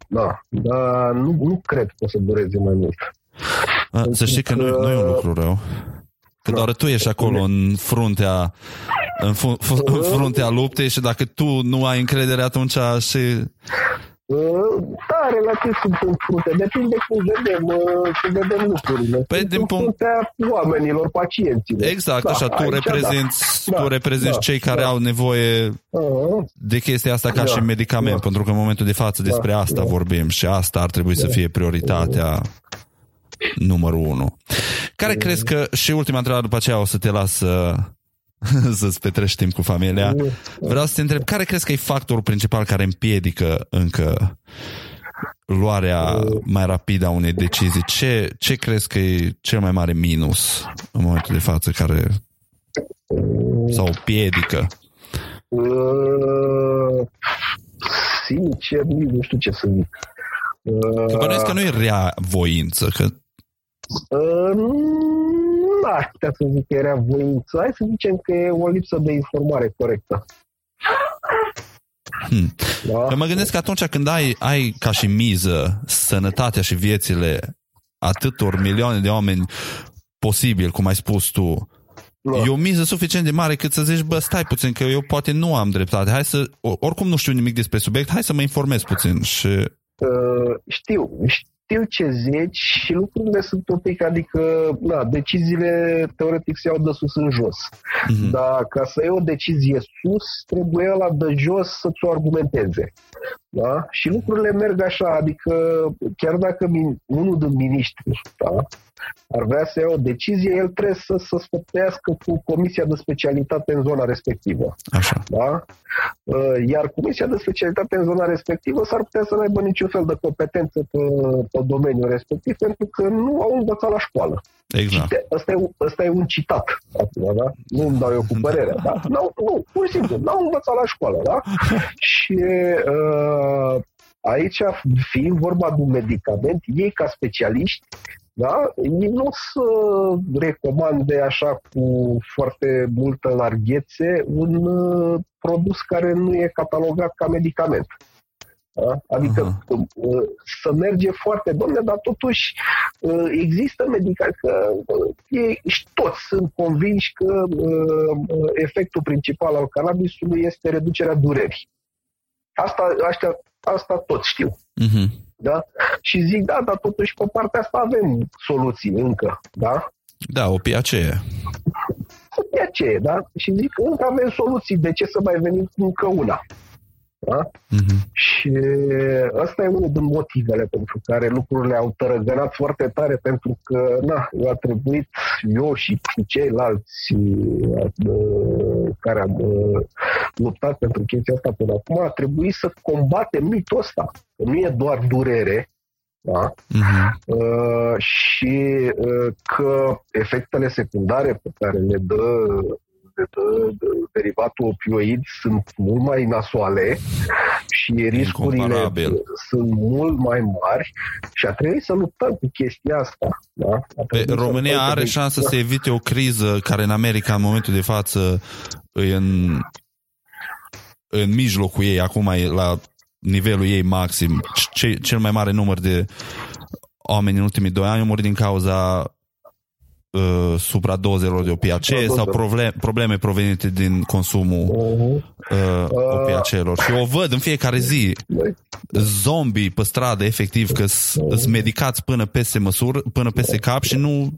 da, dar nu, nu cred că o să dureze mai mult. A, Să știi că nu, nu e un lucru rău. Că doar tu ești acolo în fruntea în, fu- fu- în fruntea luptei și dacă tu nu ai încredere atunci și Da, relativ sunt în frunte. Depinde cum vedem, uh, cum vedem lucrurile. Păi, Sunt din în punct- fruntea oamenilor, pacienților. exact Da, așa, tu aici, reprezinți, da. tu reprezinți Da, cei care da. au nevoie Da. Uh, de chestia asta ca Da, și medicament, da. pentru că în momentul de față despre Da, asta da. vorbim și asta ar trebui să fie prioritatea numărul unu. Care crezi că, și ultima întrebare după aceea o să te las să, să-ți petrești timp cu familia. Vreau să te întreb, care crezi că e factorul principal care împiedică încă luarea mai rapidă a unei decizii? Ce, ce crezi că e cel mai mare minus în momentul de față care sau piedică? Uh, Sincer, nici nu știu ce să zic. Uh, Că bănuiesc că nu e rea voință, că Uh, Nu aș putea să zic că era voință. Hai să zicem că e o lipsă de informare corectă. Hmm. Da? Că mă gândesc că atunci când ai, ai ca și miză sănătatea și viețile atâtor milioane de oameni posibil, cum ai spus tu, Da. e o miză suficient de mare cât să zici, bă, stai puțin, că eu poate nu am dreptate, hai să, o- oricum nu știu nimic despre subiect, hai să mă informez puțin și... Uh, știu, știu ce zici și lucrurile sunt un pic, adică, na, deciziile teoretic se iau de sus în jos. Mhm. Dar ca să iei o decizie sus, trebuie la de jos să-ți o argumenteze. Da? Și lucrurile merg așa, adică chiar dacă min- unul din miniștri da, ar vrea să ia o decizie, el trebuie să se sfătuiască cu comisia de specialitate în zona respectivă. Așa. Da? Uh, Iar comisia de specialitate în zona respectivă s-ar putea să nu aibă niciun fel de competență pe, pe domeniul respectiv pentru că nu au învățat la școală. Exact. Cite- Ăsta e, ăsta e un citat, acum, da? Nu îmi dau eu cu părerea, da? N-au, nu, pur și simplu, n-au învățat la școală, da? Și uh, aici, fiind vorba de un medicament, ei ca specialiști, da? Ei nu o să recomande așa cu foarte multă larghețe un uh, produs care nu e catalogat ca medicament. Da? Adică Aha. uh, să merge foarte, domne, dar totuși uh, există medicamente, că uh, ei și toți sunt convinși că uh, uh, efectul principal al cannabisului este reducerea durerii. Asta, aștia, asta tot știu. Mhm. Da? Și zic, da, dar totuși pe partea asta avem soluții încă, da? Da, o piacee. De aceea, da? Și zic, încă avem soluții, de ce să mai venim cu încă una? Da? Mhm. Și ăsta e unul din motivele pentru care lucrurile au tărăgănat foarte tare, pentru că na, a trebuit eu și ceilalți uh, care am uh, luptat pentru chestia asta până acum, a trebuit să combatem mitul ăsta. Nu e doar durere, da? Mhm. Uh, și uh, că efectele secundare pe care le dă de, de, de derivatul opioid sunt mult mai nasoale și riscurile Incomparabil. sunt mult mai mari și a trebuit să luptăm cu chestia asta. Da? A Pe, trebuit să România luptăm are cu- șansă să evite o criză care în America în momentul de față e în, în mijlocul ei, acum e la nivelul ei maxim. Ce, cel mai mare număr de oameni în ultimii doi ani au murit din cauza uh, supradozelor de opiacee sau Supradoze. probleme, probleme provenite din consumul Mhm. uh, opiaceelor. Și o văd în fiecare zi Băi, zombii pe stradă, efectiv, că sunt medicați până peste măsură, până peste cap și nu...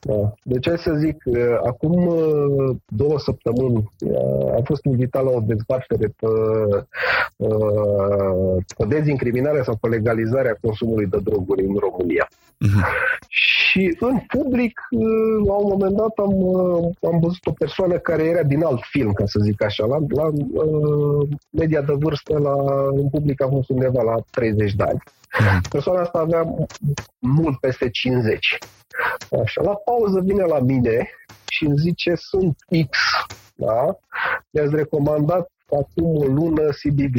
Da. Da. De ce să zic, uh, acum uh, două săptămâni uh, am fost invitat la o dezbatere pe, uh, pe dezincriminarea sau pe legalizarea consumului de droguri în România. Mhm. Și în public, uh, la un moment dat, am, uh, am văzut o persoană care era din alt film, ca să zic așa. La, la uh, media de vârstă, la, în public a fost undeva la 30 de ani. Mhm. Persoana asta avea mult peste 50. Așa, la pauză vine la mine și îmi zice, sunt X, da? Mi-ați recomandat acum o lună CBD,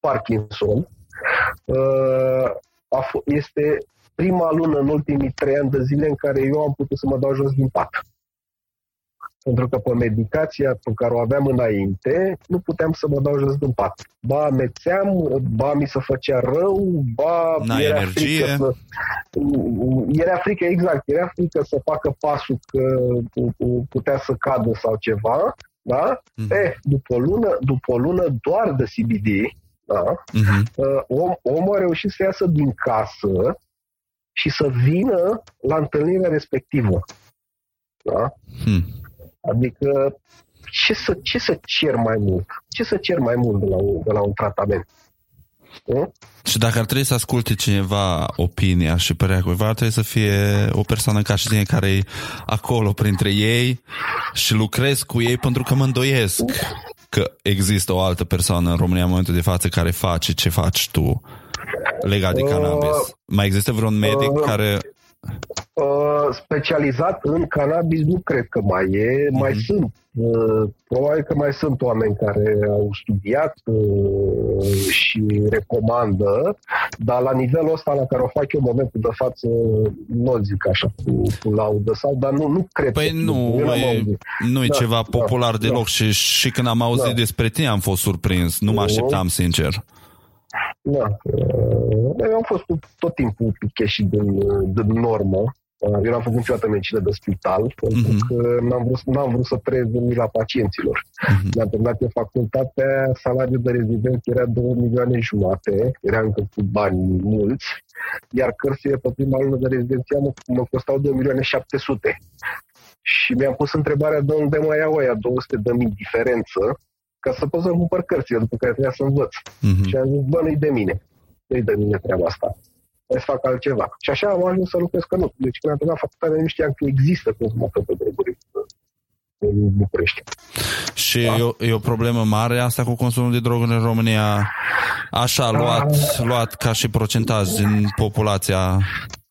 Parkinson. Uh, a f- este prima lună în ultimii trei ani de zile în care eu am putut să mă dau jos din pat. Pentru că pe medicația pe care o aveam înainte, nu puteam să mă dau jos din pat. Ba mețeam, ba mi se făcea rău, ba N-ai era energie. frică să... Era frică, exact, era frică să facă pasul că putea să cadă sau ceva, da? Mhm. Eh, după o lună, după o lună doar de CBD, da? Mhm. Uh, om, omul a reușit să iasă din casă și să vină la întâlnirea respectivă. Da? Hmm. Adică ce să, ce să cer mai mult? Ce să cer mai mult de la un, de la un tratament? Nu? Și dacă ar trebui să asculte cineva opinia și părerea cuiva, ar trebui să fie o persoană ca și tine care e acolo printre ei și lucrez cu ei pentru că mă îndoiesc că există o altă persoană în România în momentul de față care face ce faci tu legat de Uh, cannabis. Mai există vreun medic uh, care... Uh, specializat în cannabis nu cred că mai e, mai Mhm. sunt. Uh, probabil că mai sunt oameni care au studiat uh, și recomandă, dar la nivelul ăsta la care o fac eu în momentul de față, nu o zic așa cu, cu laudă sau, dar nu, nu cred Păi că nu, eu n-am e, auzit. nu e Da, ceva da, popular da. deloc și, și când am auzit Da. despre tine am fost surprins. Nu mă Nu. așteptam, sincer. Da. Uh, Eu am fost tot timpul un pic ieșit din, din normă. Uh, Eu n-am făcut niciodată medicină de spital, pentru Mhm. că n-am vrut, n-am vrut să trăiesc în mila pacienților. Mhm. Mi-am terminat eu facultatea, salariul de rezident era 2 milioane jumate, era încă cu bani mulți, iar cărțile pe prima lună de rezidenție mă, mă costau 2 milioane 700. Și mi-am pus întrebarea de unde mai iau aia 200 de mii diferență ca să pot să cumpăr cărțile după care trebuia să învăț. Mhm. Și am zis, bă, nu-i de mine. Nu-i de mine treaba asta. Hai să fac altceva. Și așa am ajuns să lucrez că nu. Deci când am terminat facultatea, nu știam că există consumator de droguri în București. Și e, o, e o problemă mare asta cu consumul de droguri în România, așa luat, luat ca și procentaj din populația,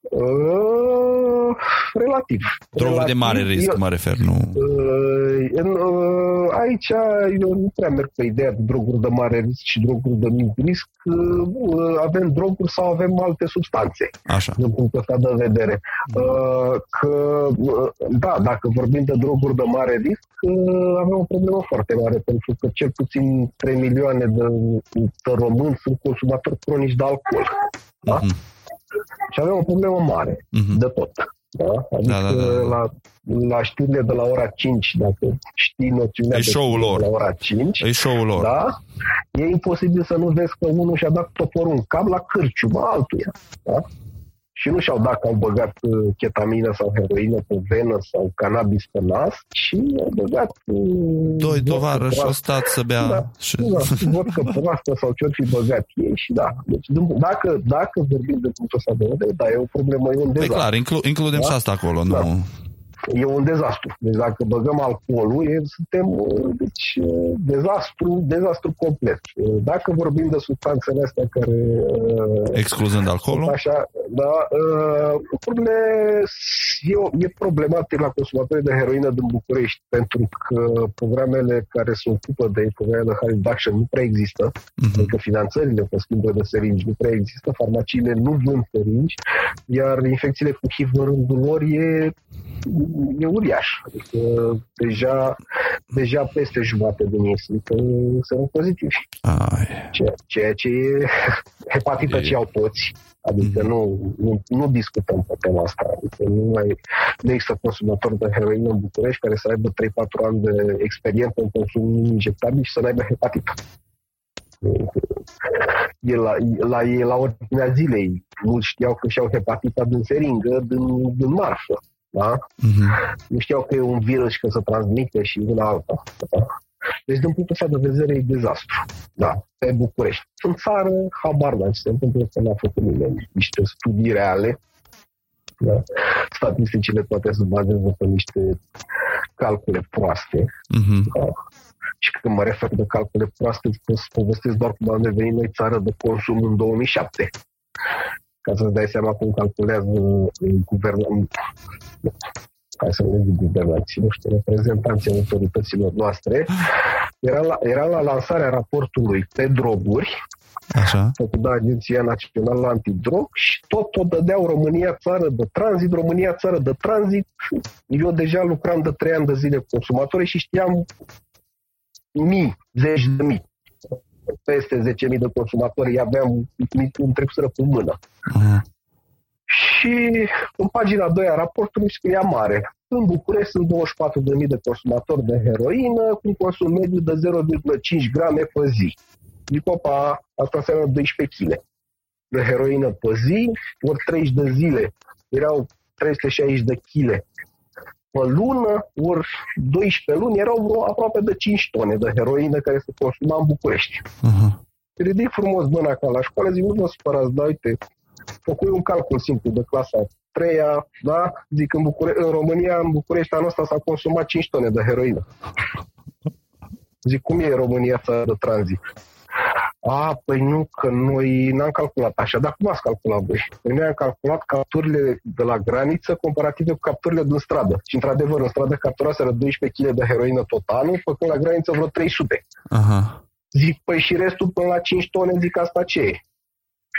Uh, relativ. droguri de mare Relativ, risc, eu- mă refer, nu? Uh, în, uh, aici eu nu prea merg pe ideea de droguri de mare risc și droguri de mic risc. Uh, uh, avem droguri sau avem alte substanțe. Așa. din punctul ăsta de vedere. Uh, Că, uh, da, dacă vorbim de droguri de mare risc, uh, avem o problemă foarte mare, pentru că cel puțin 3 milioane de, de români sunt consumatori cronici de alcool. Da? Mhm. Și avem o problemă mare Mhm. de tot. Da? Adică Da, da, da, da. La, la știrile de la ora 5, dacă știi noțiunea E de show-ul știri lor. de la ora 5, E show-ul lor. da? E imposibil să nu vezi că unul și-a dat toporul în cap la cârciumă altuia. Da? Și nu și-au dat că au băgat uh, chetamină sau heroină pe venă sau cannabis pe nas, ci au băgat... uh, Doi vodka tovarăși au proastă. stat să bea Da, și... Da, vodka proastă sau ce-or fi băgat ei și da. Deci din- dacă, dacă vorbim de punctul ăsta de vedere, da, e o problemă, e un Păi dezastru. clar, inclu- includem Da? și asta acolo, nu? Da. E un dezastru. Deci dacă băgăm alcoolul, e, suntem deci, dezastru, dezastru complet. Dacă vorbim de substanțele astea care... Excluzând alcoolul? Așa, da, lucrurile e, e problematic la consumatorii de heroină din București, pentru că programele care se ocupă de programele de harm reduction nu prea există, uh-huh. adică finanțările pe schimbă de seringi nu prea există, farmaciile nu vând seringi, iar infecțiile cu HIV în rândul lor e e uriaș. Adică deja, deja peste jumate din ei sunt, sunt pozitivi. Ceea, ceea ce e hepatită e... ce au toți. Adică mm-hmm. nu, nu, nu discutăm pe tema asta. Adică nu, mai, nu există consumator de heroină în București care să aibă 3-4 ani de experiență în consum injectabil și să n-aibă hepatită. E la, la, e la ordinea zilei. Mulți știau că și-au hepatita din seringă, din, din marșă da? Uh-huh. Nu știau că e un virus și că se transmite și una alta. Da? Deci, din punctul ăsta de vedere, e dezastru. Da, pe București. În țară, habar n ce se întâmplă că n-a făcut nimeni niște studii reale. Da? Statisticile toate se bazează pe niște calcule proaste. Uh-huh. Da? Și când mă refer de calcule proaste, să povestesc doar cum am devenit noi țară de consum în 2007 ca să-ți dai seama cum calculează guvernul, hai să nu zic guvernații, nu știu, reprezentanții autorităților noastre, era la, era la lansarea raportului pe droguri, Așa. făcut de Agenția Națională Antidrog și tot o dădeau România țară de tranzit, România țară de tranzit. Eu deja lucram de trei ani de zile cu consumatori și știam mii, zeci de mii peste 10.000 de consumatori aveam îmi trecuseră cu mână. Uh-huh. Și în pagina 2 a raportului scria mare. În București sunt 24.000 de consumatori de heroină cu un consum mediu de 0,5 grame pe zi. Zic, opa, asta înseamnă 12 kg de heroină pe zi, ori 30 de zile erau 360 de kg pe lună, ori 12 luni, erau vreo aproape de 5 tone de heroină care se consuma în București. Uh-huh. Ridic frumos mâna ca la școală, zic, nu vă supărați, da, uite, făcui un calcul simplu de clasa 3 da? Zic, în, Bucure- în România, în București, anul ăsta s-a consumat 5 tone de heroină. Zic, cum e România țară de tranzit? A, păi nu, că noi n-am calculat așa. Dar cum ați calculat voi? Păi noi am calculat capturile de la graniță comparative cu capturile din stradă. Și într-adevăr, în stradă capturaseră 12 kg de heroină tot anul, făcând la graniță vreo 300. Aha. Zic, păi și restul până la 5 tone, zic asta ce e?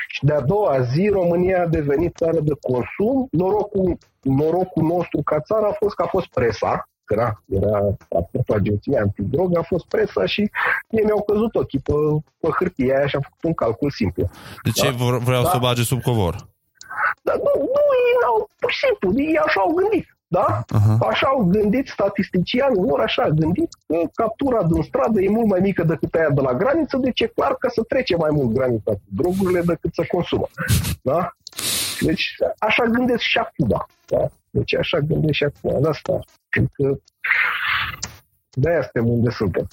Și de-a doua zi, România a devenit țară de consum. Norocul, norocul nostru ca țară a fost că a fost presa, că da, era raportul agenției antidrog, a fost presa și mie mi-au căzut ochii pe, pe hârtie aia și am făcut un calcul simplu. De ce da? vreau da. să bage sub covor? Dar nu, nu, ei au, pur și simplu, ei așa au gândit. Da? Uh-huh. Așa au gândit statisticianii, vor așa gândit că captura din stradă e mult mai mică decât aia de la graniță, deci e clar că se trece mai mult granița cu drogurile decât să consumă. Da? Deci așa gândesc și acum. Da? Deci așa gândesc și acum. De asta. Că de-aia suntem unde suntem.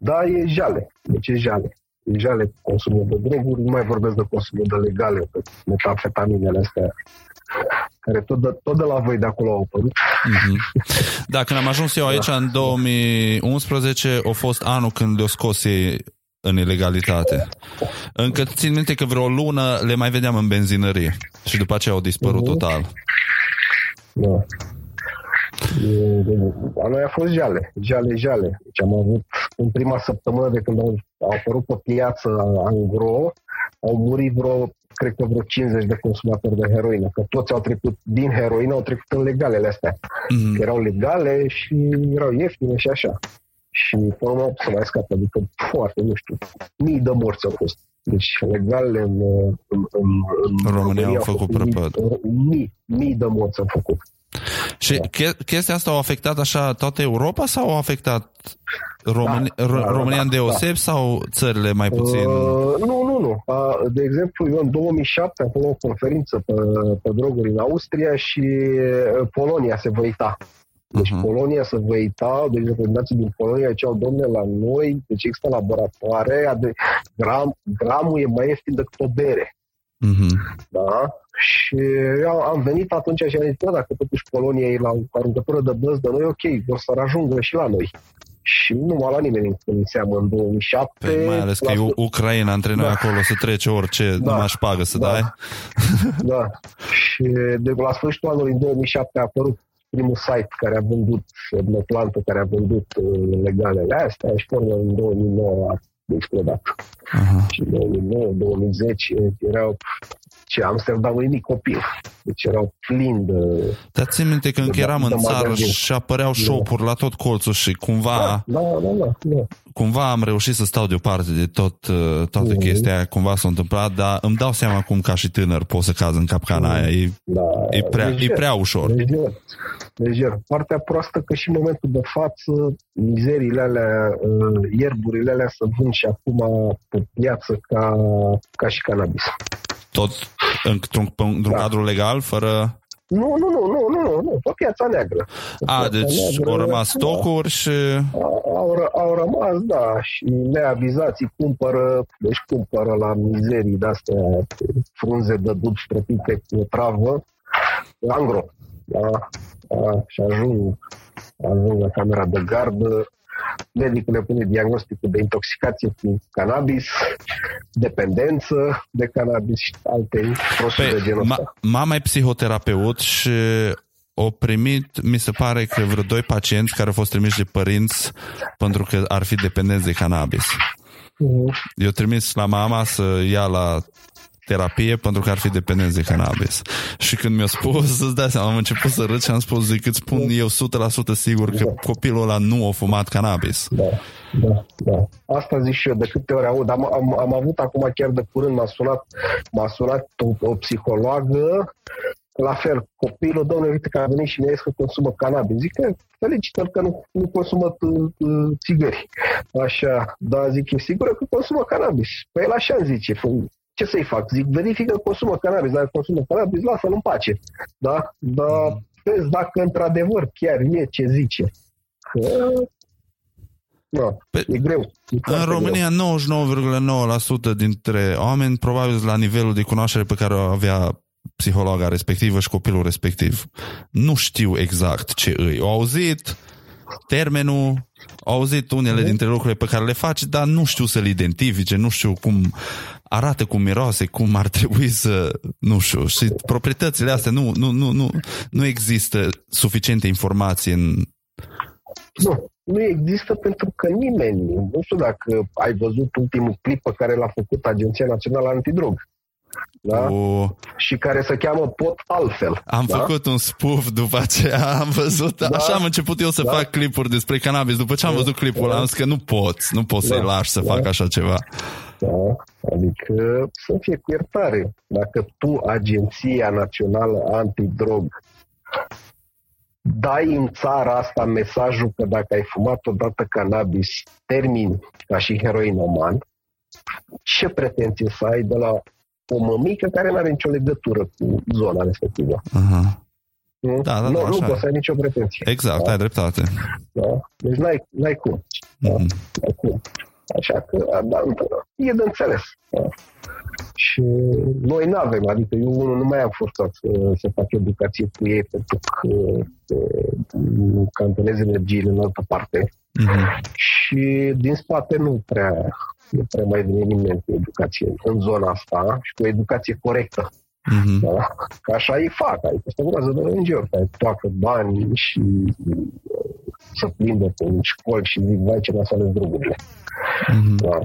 Da, e jale. Deci e jale. E jale consumul de droguri, nu mai vorbesc de consumul de legale, de metamfetaminele astea care tot de, tot de la voi de acolo au apărut. Mm-hmm. Da, când am ajuns eu aici da. în 2011, a fost anul când le-o scos ei în ilegalitate. Încă țin minte că vreo lună le mai vedeam în benzinărie și după aceea au dispărut mm-hmm. total. Da. A noi a fost jale, jale, jale. Deci am avut în prima săptămână de când au, au apărut pe piață angro, au murit vreo, cred că vreo 50 de consumatori de heroină, că toți au trecut din heroină, au trecut în legalele astea. Mm-hmm. Erau legale și erau ieftine și așa. Și până la să mai scapă, adică foarte, nu știu, mii de morți au fost. Deci legalele în, în, în, în România au făcut prăpăd. Mii, mii de morți au făcut. Și da. chestia asta a afectat așa toată Europa sau a afectat România, da, da, România da, în deoseb da. sau țările mai puțin? Uh, nu, nu, nu. Uh, de exemplu, eu în 2007 am făcut o conferință pe, pe droguri în Austria și uh, Polonia se va uita. Deci uh-huh. Polonia se va uita, deci reprezentanții din Polonia ziceau, domne, la noi, deci există laboratoare, de gram, gramul e mai ieftin decât o bere. Mm-hmm. Da? Și eu am venit atunci și am zis, dacă totuși Polonia e la o aruncătură de băz de noi, ok, vor să ajungă și la noi. Și nu m-a luat nimeni în seamă în 2007. Păi mai ales că e Ucraina între noi da. acolo să trece orice, da. numai pagă să da. dai. Da. și de la sfârșitul anului 2007 a apărut primul site care a vândut, plantă care a vândut uh, legalele astea și până în 2009 a explodat. Uh-huh. Și 2009, 2010 erau ce Amsterdam e mic copil. Deci erau plini de... Dar țin minte că încă eram în țară și apăreau shop-uri la tot colțul și cumva... Da, da, da, da, da. Cumva am reușit să stau deoparte de tot, uh, toată mm-hmm. chestia aia, cumva s-a întâmplat, dar îmi dau seama cum ca și tânăr pot să caz în capcana aia. E, da, e, prea, leger, e prea ușor. Leger, leger. Partea proastă că și în momentul de față mizerile alea, uh, ierburile alea să vând și acum pe piață ca, ca și cannabis. Tot într-un, într-un da. cadru legal, fără... Nu, nu, nu, nu, nu, nu, nu, pe piața neagră. Pe A, piața deci neagră, au rămas stocuri da. și... Au, au rămas, da, și neavizații cumpără, deci cumpără la mizerii de-astea frunze de dub străpite cu travă, angro, da, da, și ajung, ajung la camera de gardă, medicul le pune diagnosticul de intoxicație cu cannabis, dependență de cannabis și alte prostii păi, de genul ăsta. Mama e psihoterapeut și o primit, mi se pare că vreo doi pacienți care au fost trimiși de părinți pentru că ar fi dependenți de cannabis. Uh-huh. Eu trimis la mama să ia la terapie pentru că ar fi dependenți de cannabis. Și când mi-a spus, să dai seama, am început să râd și am spus, zic, îți spun eu 100% sigur că copilul ăla nu a fumat cannabis. Da, da, da. Asta zic și eu de câte ori aud. Am, am, am avut acum chiar de curând, m-a sunat, m-a sunat o, o psihologă la fel, copilul, domnule, uite că a venit și mi-a zis că consumă cannabis. Zic că felicită că nu, nu consumă țigări. Așa, da, zic, e sigură că consumă cannabis. Păi el așa zice, ce să-i fac? Zic, verifică că consumă cannabis, dacă consumă cannabis, lasă-l în pace. Da? Dar vezi dacă într-adevăr chiar e ce zice. Că da, Pe, e greu. E în România, 99,9% dintre oameni, probabil la nivelul de cunoaștere pe care o avea psihologa respectivă și copilul respectiv. Nu știu exact ce îi. Au auzit termenul, au auzit unele dintre lucrurile pe care le faci, dar nu știu să-l identifice, nu știu cum arată, cum miroase, cum ar trebui să, nu știu, și proprietățile astea nu, nu, nu, nu, nu există suficiente informații în... Nu, nu există pentru că nimeni, nu știu dacă ai văzut ultimul clip pe care l-a făcut Agenția Națională Antidrog da? Cu... și care se cheamă Pot Altfel. Am da? făcut un spoof după aceea, am văzut, da? așa am început eu să da? fac clipuri despre cannabis. După ce am văzut clipul da. am zis că nu poți, nu poți da. să-i lași să da. facă așa ceva. Da? Adică să fie cu iertare. Dacă tu, Agenția Națională Antidrog, dai în țara asta mesajul că dacă ai fumat odată cannabis, termini ca și heroinoman, ce pretenție să ai de la o mămică care nu are nicio legătură cu zona respectivă. Uh-huh. Nu? Da, da, nu, da, nu poți să ai nicio pretenție. Exact, da? ai dreptate. Da? Deci n-ai, n-ai cum. Da? Mm-hmm. N-ai cum. Așa că da, e de înțeles. Da? Și noi nu avem, adică eu unul nu mai am forțat să, să fac educație cu ei pentru că cantonez energiile în altă parte. Mm-hmm. Și din spate nu prea nu prea mai vine nimeni cu educație în zona asta și cu educație corectă. Mm-hmm. Da? Că așa îi fac, adică să urmează de ONG-uri care toacă bani și uh, să plimbă pe școli și zic, vai ce nasoale drogurile. Mm-hmm. Da.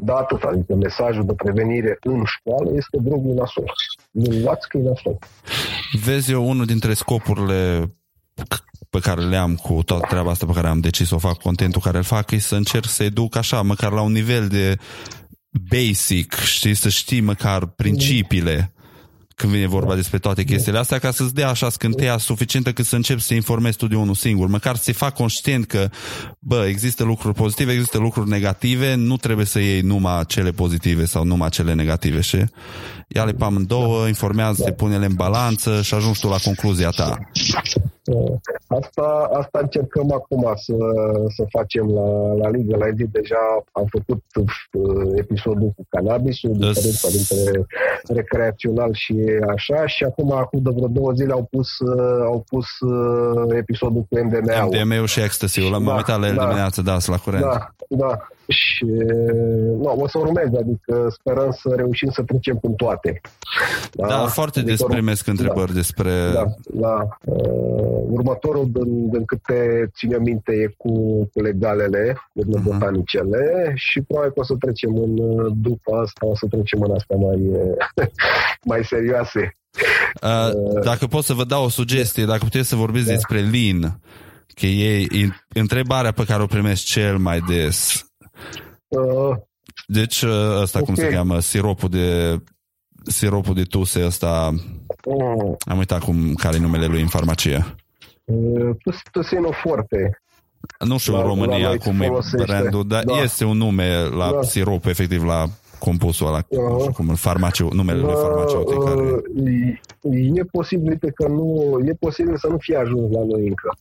Da, atât, adică mesajul de prevenire în școală este drogul nasol. Nu luați că e nasol. Vezi eu unul dintre scopurile pe care le am cu toată treaba asta pe care am decis să o fac, contentul care îl fac, e să încerc să educ așa, măcar la un nivel de basic, știi, să știi măcar principiile când vine vorba despre toate chestiile astea, ca să-ți dea așa scânteia suficientă cât să începi să informezi tu de unul singur. Măcar să-i fac conștient că, bă, există lucruri pozitive, există lucruri negative, nu trebuie să iei numai cele pozitive sau numai cele negative și ia-le pe amândouă, informează-te, pune-le în balanță și ajungi tu la concluzia ta. este, Asta, asta încercăm acum să, să facem la, la Liga. La zi deja am făcut uh, episodul cu cannabisul, diferența dintre recreațional și așa și acum, acum de vreo două zile au pus, uh, au pus uh, episodul cu MDMA-ul. MDMA-ul și ecstasy-ul, l-am da, uitat la el da, dimineață, da, la curent. Da, da. Și nu, o să urmez, adică sperăm să reușim să trecem cu toate. Da, da foarte des primesc întrebări da, despre... Da, da. Uh, următorul, din, din câte ține minte, e cu, cu legalele, cu uh-huh. botanicele și probabil că o să trecem în, după asta, o să trecem în asta mai, mai serioase. Uh, dacă pot să vă dau o sugestie, dacă puteți să vorbiți da. despre lin, că e întrebarea pe care o primesc cel mai des. Uh, deci uh, ăsta okay. cum se cheamă, siropul de siropul de tuse ăsta, uh. am uitat cum, care e numele lui în farmacie. Uh, Tusino foarte. Nu știu la, în România la cum e brandul, dar da. este un nume la da. sirop, efectiv la compusul ăla, uh-huh. cum farmaciu, numele da, lui farmaceutic. Uh, care... E posibil că nu, e posibil să nu fie ajuns la noi încă.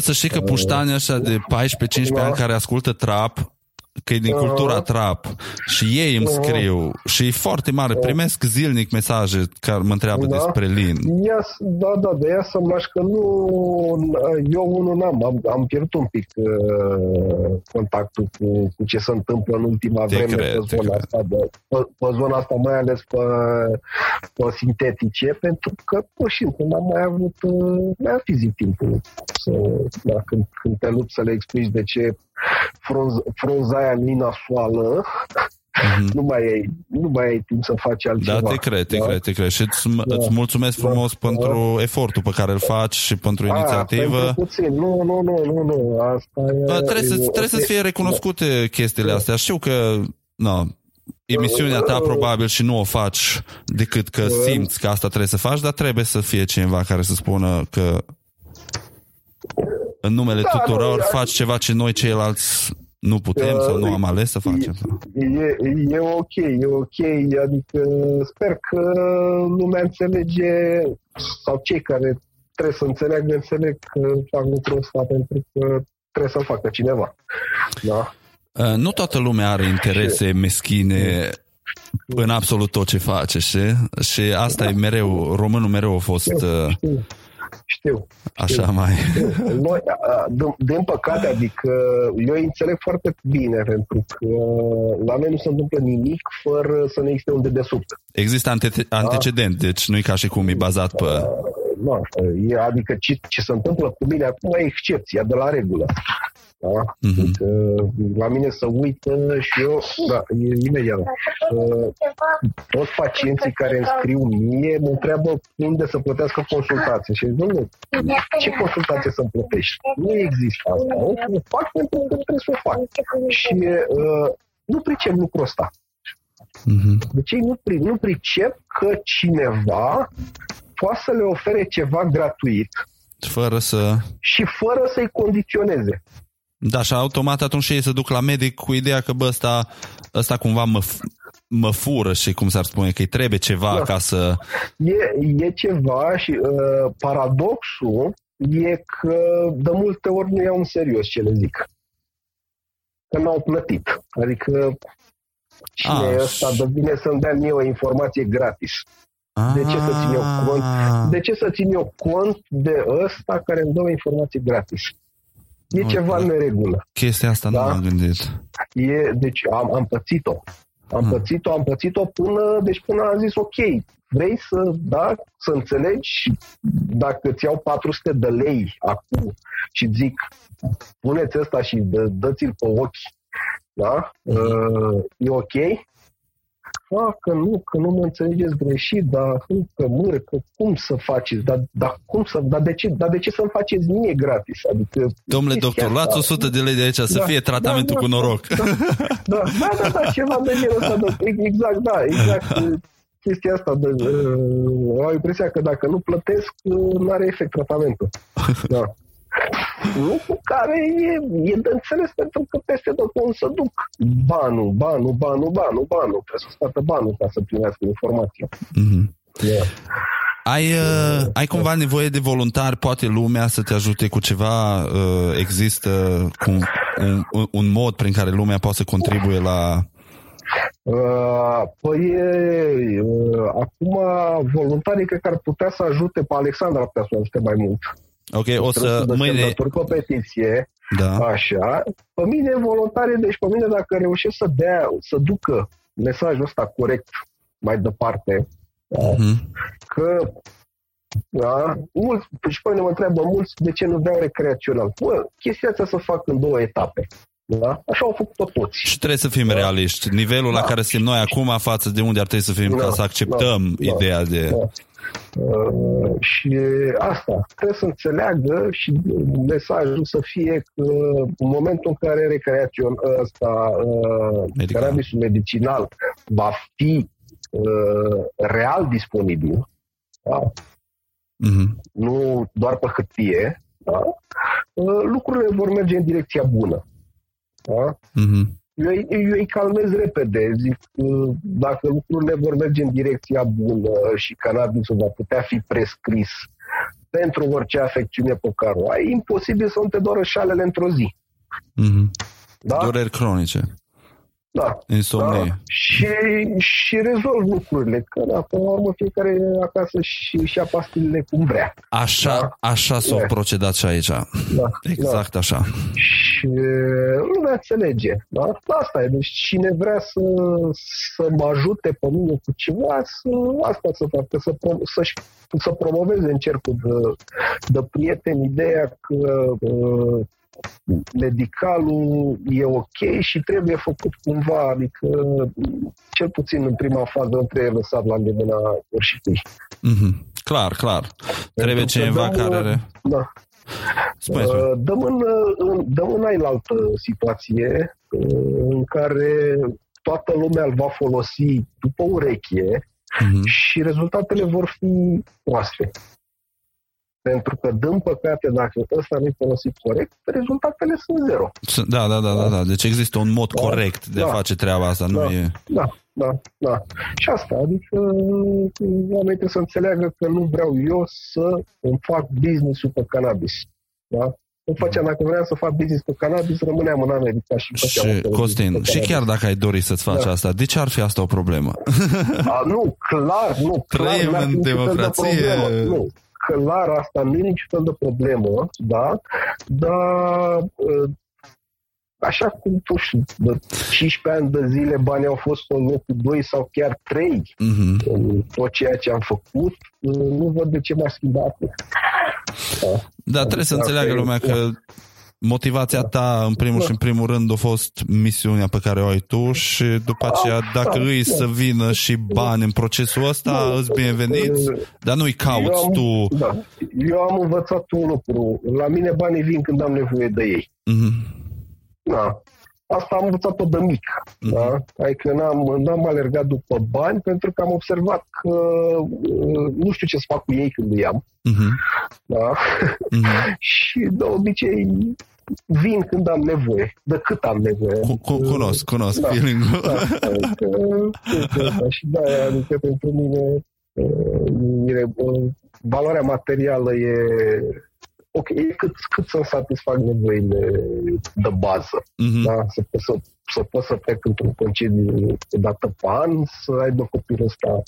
Să știi că puștanii ăștia de 14-15 da. ani care ascultă trap, că e din uh-huh. cultura trap și ei îmi uh-huh. scriu și e foarte mare, uh-huh. primesc zilnic mesaje care mă întreabă da. despre Lin. Ia, da, da, de ea să-mi lași că nu, eu unul n-am, am, am pierdut un pic uh, contactul cu, cu ce se întâmplă în ultima te vreme cred, pe zona asta, de, pe, pe zona asta, mai ales pe, pe sintetice, pentru că pur și simplu n-am mai avut, uh, mai fizic timpul să, da, când, când te lupți să le explici de ce frunz, frunza aia nasoală, Mm-hmm. Nu, mai ai, nu mai ai timp să faci altceva. Da, te cred, te da? cred, te cred. Și îți, da. îți mulțumesc da. frumos da. pentru da. efortul pe care îl faci și pentru A, inițiativă. Puțin. Nu, nu, nu, nu, nu. Asta e, da, trebuie, să, trebuie să fie recunoscute da. chestiile astea. Știu că na, emisiunea ta probabil și nu o faci decât că simți că asta trebuie să faci, dar trebuie să fie cineva care să spună că în numele da, tuturor nu, faci ceva ce noi ceilalți nu putem uh, sau nu am ales să facem? E, e, e ok, e ok, adică sper că lumea înțelege sau cei care trebuie să înțeleagă, înțeleg că fac lucrul ăsta pentru că trebuie să-l facă cineva. Da? Uh, nu toată lumea are interese meschine în absolut tot ce face, și, și asta da. e mereu, românul mereu a fost... Știu, uh, știu știu. Așa știu. mai... Noi, din păcate, adică eu înțeleg foarte bine, pentru că la noi nu se întâmplă nimic fără să nu existe un dedesubt. Există ante- antecedent, da? deci nu e ca și cum e bazat pe... Nu, adică ce, ce se întâmplă cu mine acum e excepția de la regulă. Da? Uh-huh. la mine să uită și eu, da, imediat. toți pacienții care îmi scriu mie mă întreabă unde să plătească consultație. Și zic, ce consultație să-mi plătești? Nu există asta. O fac pentru că trebuie să o fac. Și uh, nu pricep lucrul ăsta. Uh-huh. Deci ei nu, nu pricep că cineva poate să le ofere ceva gratuit fără să... Și fără să-i condiționeze. Da, și automat atunci ei se duc la medic cu ideea că bă, ăsta, ăsta cumva mă, mă fură și cum s-ar spune, că îi trebuie ceva da. ca să... E, e ceva și uh, paradoxul e că de multe ori nu iau în serios ce le zic. Că n-au plătit. Adică cine A, e ăsta de bine să-mi dea mie o informație gratis. De ce să țin eu cont? De ce să țin eu cont de ăsta care îmi dă o informație gratis? E ceva în neregulă. Chestia asta da? nu m-am gândit. E, deci am, am pățit-o. Am hmm. pățit-o, am pățit-o până, deci până am zis ok, vrei să, da, să înțelegi dacă îți iau 400 de lei acum și zic puneți ăsta și dă, dă-ți-l pe ochi, da, hmm. uh, e ok, a, că nu, că nu mă înțelegeți greșit, dar că mă, că cum să faceți, dar, dar cum să, dar de ce, dar de ce să-mi faceți mie gratis? Adică, Domnule doctor, luați 100 de lei de aici, da, să fie tratamentul da, da, cu noroc. Da, da, da, da, da, ceva de genul ăsta, da, exact, da, exact, chestia asta, de, uh, au impresia că dacă nu plătesc, nu are efect tratamentul. Da. Lucru care e, e de înțeles pentru că peste tot cum să duc banul, banul, banul, banul, banul. Trebuie să scoată banul ca să primească informația. Mm-hmm. Yeah. Ai, uh, ai cumva nevoie de voluntari? Poate lumea să te ajute cu ceva? Uh, există cum, un, un, un mod prin care lumea poate să contribuie la... Uh, păi, uh, acum voluntarii cred că ar putea să ajute pe Alexandra, ar putea să ajute mai mult. Ok, o să mâine... pe petiție, Da. așa. Pe mine voluntare, deci pe mine dacă reușesc să dea, să ducă mesajul ăsta corect mai departe, Mhm. că da, mulți, și pe mine mă întreabă mulți de ce nu vreau recreațional. Bă, chestia asta să fac în două etape. Da? Așa au făcut-o toți. Și trebuie să fim realiști. Nivelul la Da. care suntem noi acum față de unde ar trebui să fim Da, ca să acceptăm da, ideea de... Da. Uh, și asta, trebuie să înțeleagă și mesajul să fie că în momentul în care recreațion ăsta, uh, Medical. cannabisul medicinal va fi uh, real disponibil, da? Mhm. nu doar pe hârtie, da? uh, lucrurile vor merge în direcția bună. Da? Mhm. Eu, îi- eu îi calmez repede, zic uh, dacă lucrurile vor merge în direcția bună și cannabisul va putea fi prescris pentru orice afecțiune pe care o ai, e imposibil să nu te doară șalele într-o zi. Mhm. Da? Dureri cronice, Da. insomnie. Da. Și, și rezolv lucrurile, că da, până la urmă fiecare e acasă și și ia pastilele cum vrea. Așa, Da. așa s-au Da. procedat și aici. Da, Exact așa. Și lumea înțelege. Da? Asta e. Deci cine vrea să, să mă ajute pe mine cu ceva, să, asta să facă, să, pro, să, să promoveze în cercul de, de prieteni ideea că uh, medicalul e ok și trebuie făcut cumva, adică cel puțin în prima fază nu trebuie lăsat la îndemâna sfârșitului. Mhm. Clar, clar. Trebuie Pentru că cineva dăm, care are... Da, Spune, spune. Uh, Dăm în, în, dăm în ailaltă situație uh, în care toată lumea îl va folosi după ureche Mhm. și rezultatele vor fi proaste. Pentru că, din păcate, dacă ăsta nu-i folosit corect, rezultatele sunt zero. Sunt- Da, da, da, da, da. Deci există un mod Da. corect de a Da. face treaba asta. Nu Da. e... Da, da, da. Și asta, adică oamenii trebuie să înțeleagă că nu vreau eu să îmi fac business-ul pe cannabis. Da? Nu făceam, dacă vreau să fac business pe cannabis, rămâneam în America și făceam Și, acolo Costin, business pe și cannabis. chiar dacă ai dori să-ți faci Da. asta, de ce ar fi asta o problemă? A, nu, clar, nu. Clar, Trăim n-ar fi în niciun fel de democrație. problemă. Nu, clar, asta nu e niciun fel de problemă, da? Dar uh, așa cum tu știi, de 15 ani de zile banii au fost în locul 2 sau chiar 3 Mhm. în tot ceea ce am făcut, uh, nu văd de ce m-aș schimba atât. Da. Dar trebuie să Adică înțeleagă asta e- lumea că motivația ta, în primul Da. și în primul rând, a fost misiunea pe care o ai tu și după aceea, dacă da, îi da. să vină și bani în procesul ăsta, Da. îți bineveniți, Uh, dar nu-i cauți eu am, tu. Da. Eu am învățat un lucru. La mine banii vin când am nevoie de ei. Mhm. Da. Asta am învățat-o de mic. Mhm. Da? Adică n-am, n-am alergat după bani pentru că am observat că uh, nu știu ce să fac cu ei când îi am. Mhm. Da? Mhm. și de obicei vin când am nevoie, de cât am nevoie. Cu- cu- Cunosc, cunosc Da. feeling-ul. Da, adică, chestia asta. și da, adică pentru mine uh, e, uh, valoarea materială e ok, e cât, cât să-mi satisfac nevoile de bază. Mhm. Da? Să, pot să, să pot să plec într-un concediu o dată pe an, să aibă copilul ăsta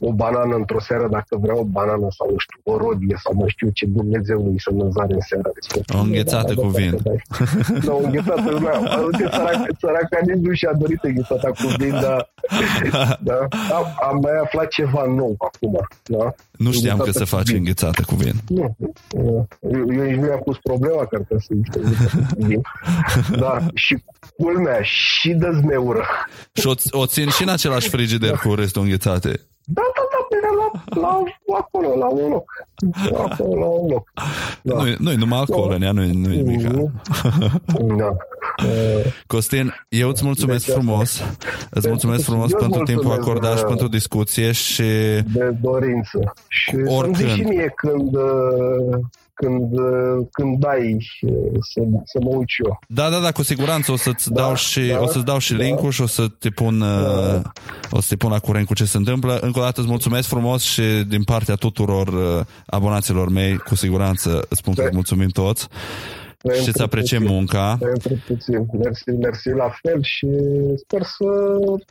o banană într-o seară dacă vrea o banană sau, nu știu, o rodie sau mai știu ce Dumnezeu îi să mânzare în seara respectivă. O înghețată Da, cu da, vin. da, da. Da, o înghețată, da. Uite, săraca, săraca nici nu și-a dorit înghețata cu vin, dar da, am, am mai aflat ceva nou acum. Da? Nu știam că Înghețată se cu face vin. înghețată cu vin. Nu, eu, eu nici nu i-am pus problema că ar trebui să existe. Da, și culmea, și de zmeură. Și o, o țin și în același frigider cu restul înghețate. Da, da, da, bine, la, la, acolo, la un loc. Acolo, la un loc. Da. Nu, nu numai alcool în ea, nu, nu e nimic. Da. Uh, Costin, eu îți mulțumesc Deci, frumos. Îți mulțumesc frumos Eu pentru mulțumesc, timpul acordat și uh, pentru discuție și de dorință. Și Oricând. să-mi zici și mie când, uh, când, uh, când dai uh, să, să mă uit și eu. Da, da, da, cu siguranță o să-ți Da, dau și, da, o să-ți dau și da. link-ul și o să te pun uh, o să te pun la curent cu ce se întâmplă. Încă o dată îți mulțumesc frumos și din partea tuturor uh, abonaților mei, cu siguranță îți spun că Da. îți mulțumim toți și îți Pentru apreciem puțin. munca. Pentru puțin. Mersi, mersi la fel și sper să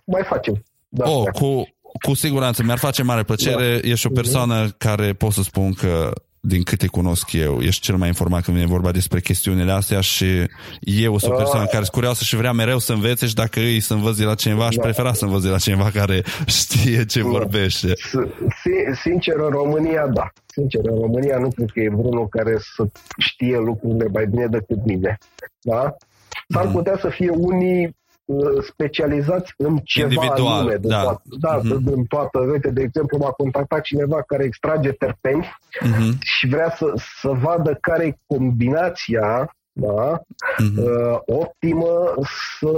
mai facem. Da, Oh, da. cu, cu siguranță, mi-ar face mare plăcere. Da. Ești o persoană care pot să spun că din câte cunosc eu, ești cel mai informat când vine vorba despre chestiunile astea și eu sunt o persoană Ah. care sunt curioasă și vrea mereu să învețe și dacă îi să învăț de la cineva, aș Da. prefera să învăț de la cineva care știe ce vorbește. Si- Sincer, în România, da. Sincer, în România nu cred că e vreunul care să știe lucrurile mai bine decât mine. Da? S-ar Mhm. putea să fie unii uh, specializați în ceva Individual, anume, din da. toată, da, Mhm. din toată. Uite, de exemplu, m-a contactat cineva care extrage terpeni Mhm, și vrea să, să vadă care e combinația da, mhm. uh, optimă să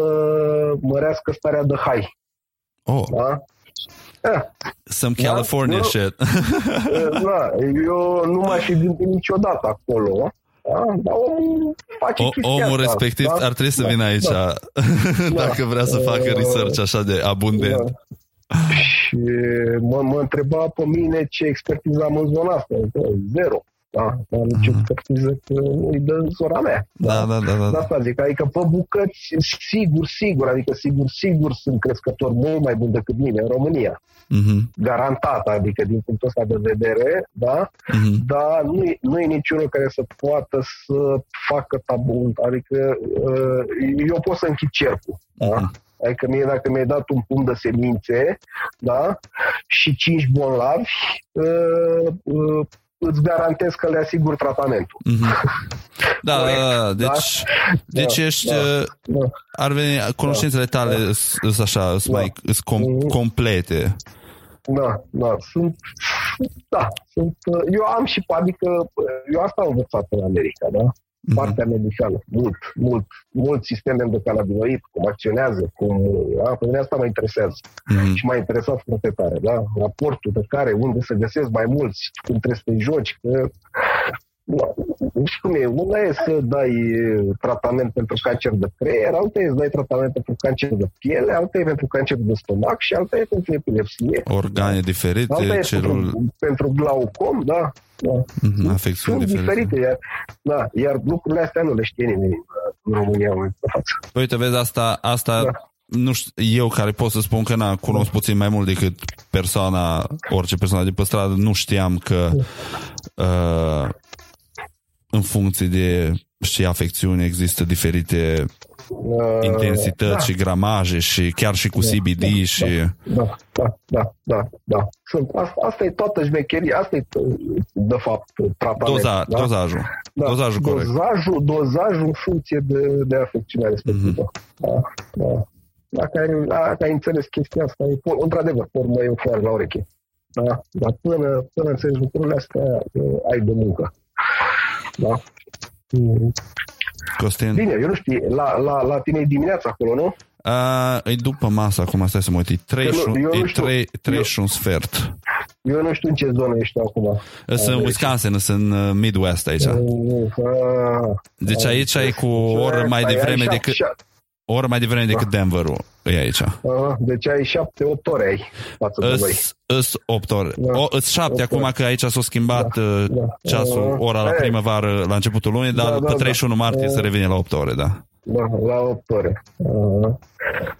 mărească starea de hai. Oh, Da? Eh, some Da, California eu- shit. Da, eu nu m-aș fi gândit niciodată acolo, da? dar omul face O, chestia omul asta, respectiv da? ar trebui să Da, vină aici da, dacă vrea să facă Uh, research așa de abundent. da. Și mă, mă întreba pe mine ce expertiză am în zona asta. Da, Zero. Da, nu am nicio expertiză că nu-i dă zona mea. Mhm. Da, da, da, da. De asta zic, adică pe bucăți, sigur, sigur, adică sigur, sigur sunt crescători mult mai buni decât mine în România. Mhm, Garantat, adică din punctul ăsta de vedere, da? mhm. dar nu e, nu e niciunul care să poată să facă tabu, adică uh, eu pot să închid cercul. Da? Mhm. Adică mie dacă mi-ai dat un pumn de semințe da? și cinci bolnavi, uh, uh, îți garantez că le asigur tratamentul. Mhm. Da, da, Corect, da, da? deci, deci Da, ești, da. uh, Da. ar veni, cunoștințele tale sunt așa, sunt Da. mai sunt com, Mhm. complete. Da, da, sunt, da, sunt, uh, eu am și, adică, uh, eu asta am învățat în America, da? Mhm. partea medicală, mult, mult, mult sistem endocannabinoid, cum acționează, cum, da, pe mine asta mă interesează Mhm. și m-a interesat foarte tare, da, raportul de care, unde să găsesc mai mulți, cum trebuie să te joci, că, da, și cum e, una e să dai e, tratament pentru cancer de creier, alta e să dai tratament pentru cancer de piele, alta e pentru cancer de stomac și alta e pentru epilepsie. Organe Alta diferite, e celul, pentru, pentru glaucom, da, da. mhm, afecțiuni Sunt diferite. diferite, iar, da, iar lucrurile astea nu le știe nimeni uh, în România în momentul de față. Uite, vezi, asta, asta Da. nu știu, eu care pot să spun că na, cunosc puțin mai mult decât persoana, orice persoană de pe stradă, nu știam că uh, în funcție de și afecțiuni există diferite Uh, intensități da, și gramaje și chiar și cu CBD și... Da, da, da, da, da. Sunt, asta, asta e toată șmecheria, asta e de fapt tratamentul. Doza, da? dozajul. Da, Dozajul corect. Dozajul, dozajul în funcție de, de afecțiunea respectivă. Mhm. Da, da. Dacă ai, dacă ai înțeles chestia asta, e, por- într-adevăr, formă e un foar la ureche. Da? Dar până, până înțelegi lucrurile astea, uh, ai de muncă. Da? Mm. Costin, Bine, eu nu știu, la, la, la tine e dimineața acolo, nu? uh, e după masă acum, stai să mă uit, e 3 Eu și, nu- eu un- nu e știu. 3, 3 Eu- și un sfert. Eu nu știu în ce zonă ești acum. Sunt în deci- Wisconsin, sunt în uh, Midwest aici. Ah, Deci aici e cu o oră mai devreme decât, o oră mai devreme decât Denverul. E aici. Ah, Deci ai 7-8 ore ai față de noi. Îs, îs 8 ore. Da. O, îs 7 Opt acum ore. că aici s-a schimbat uh, da. ceasul, Uh, ora la ei. primăvară la începutul lunii, dar Da, da, pe da. 31 martie Uh. se revine la 8 ore, da. Da, la 8 ore. Ah.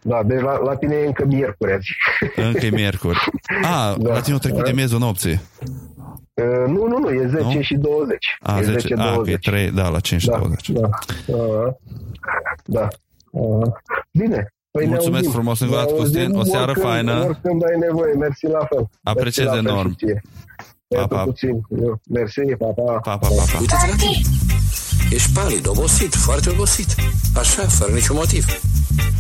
Da, deci la, la tine e încă miercuri azi. Încă e miercuri. A, Da. la tine a trecut de miezul nopții. Uh, Nu, nu, nu, e 10 Nu? și 20. A, e 10, a, că e 3, da, la 5 și Da, 20. da. Ah. Da. Ah. Bine. Păi ne Mulțumesc auzim. frumos încă o dată, Ne Costin. auzim O seară oricând- faină. Oricând ai nevoie, mersi la fel. Apreciez Mersi la fel enorm. și ție. Pa, Pentru pa. puțin. Eu. Mersi, pa, pa. Pa, pa, pa, pa. Uite-te la tine. Ești palid, obosit, foarte obosit. Așa, fără niciun motiv.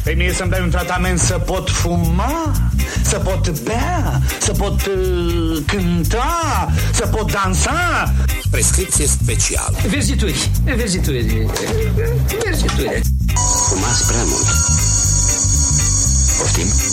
Pe mie să-mi dai un tratament să pot fuma, să pot bea, să pot uh, cânta, să pot dansa. Prescripție specială. Verzituri, verzituri, verzituri. Fumați prea mult. Poftim?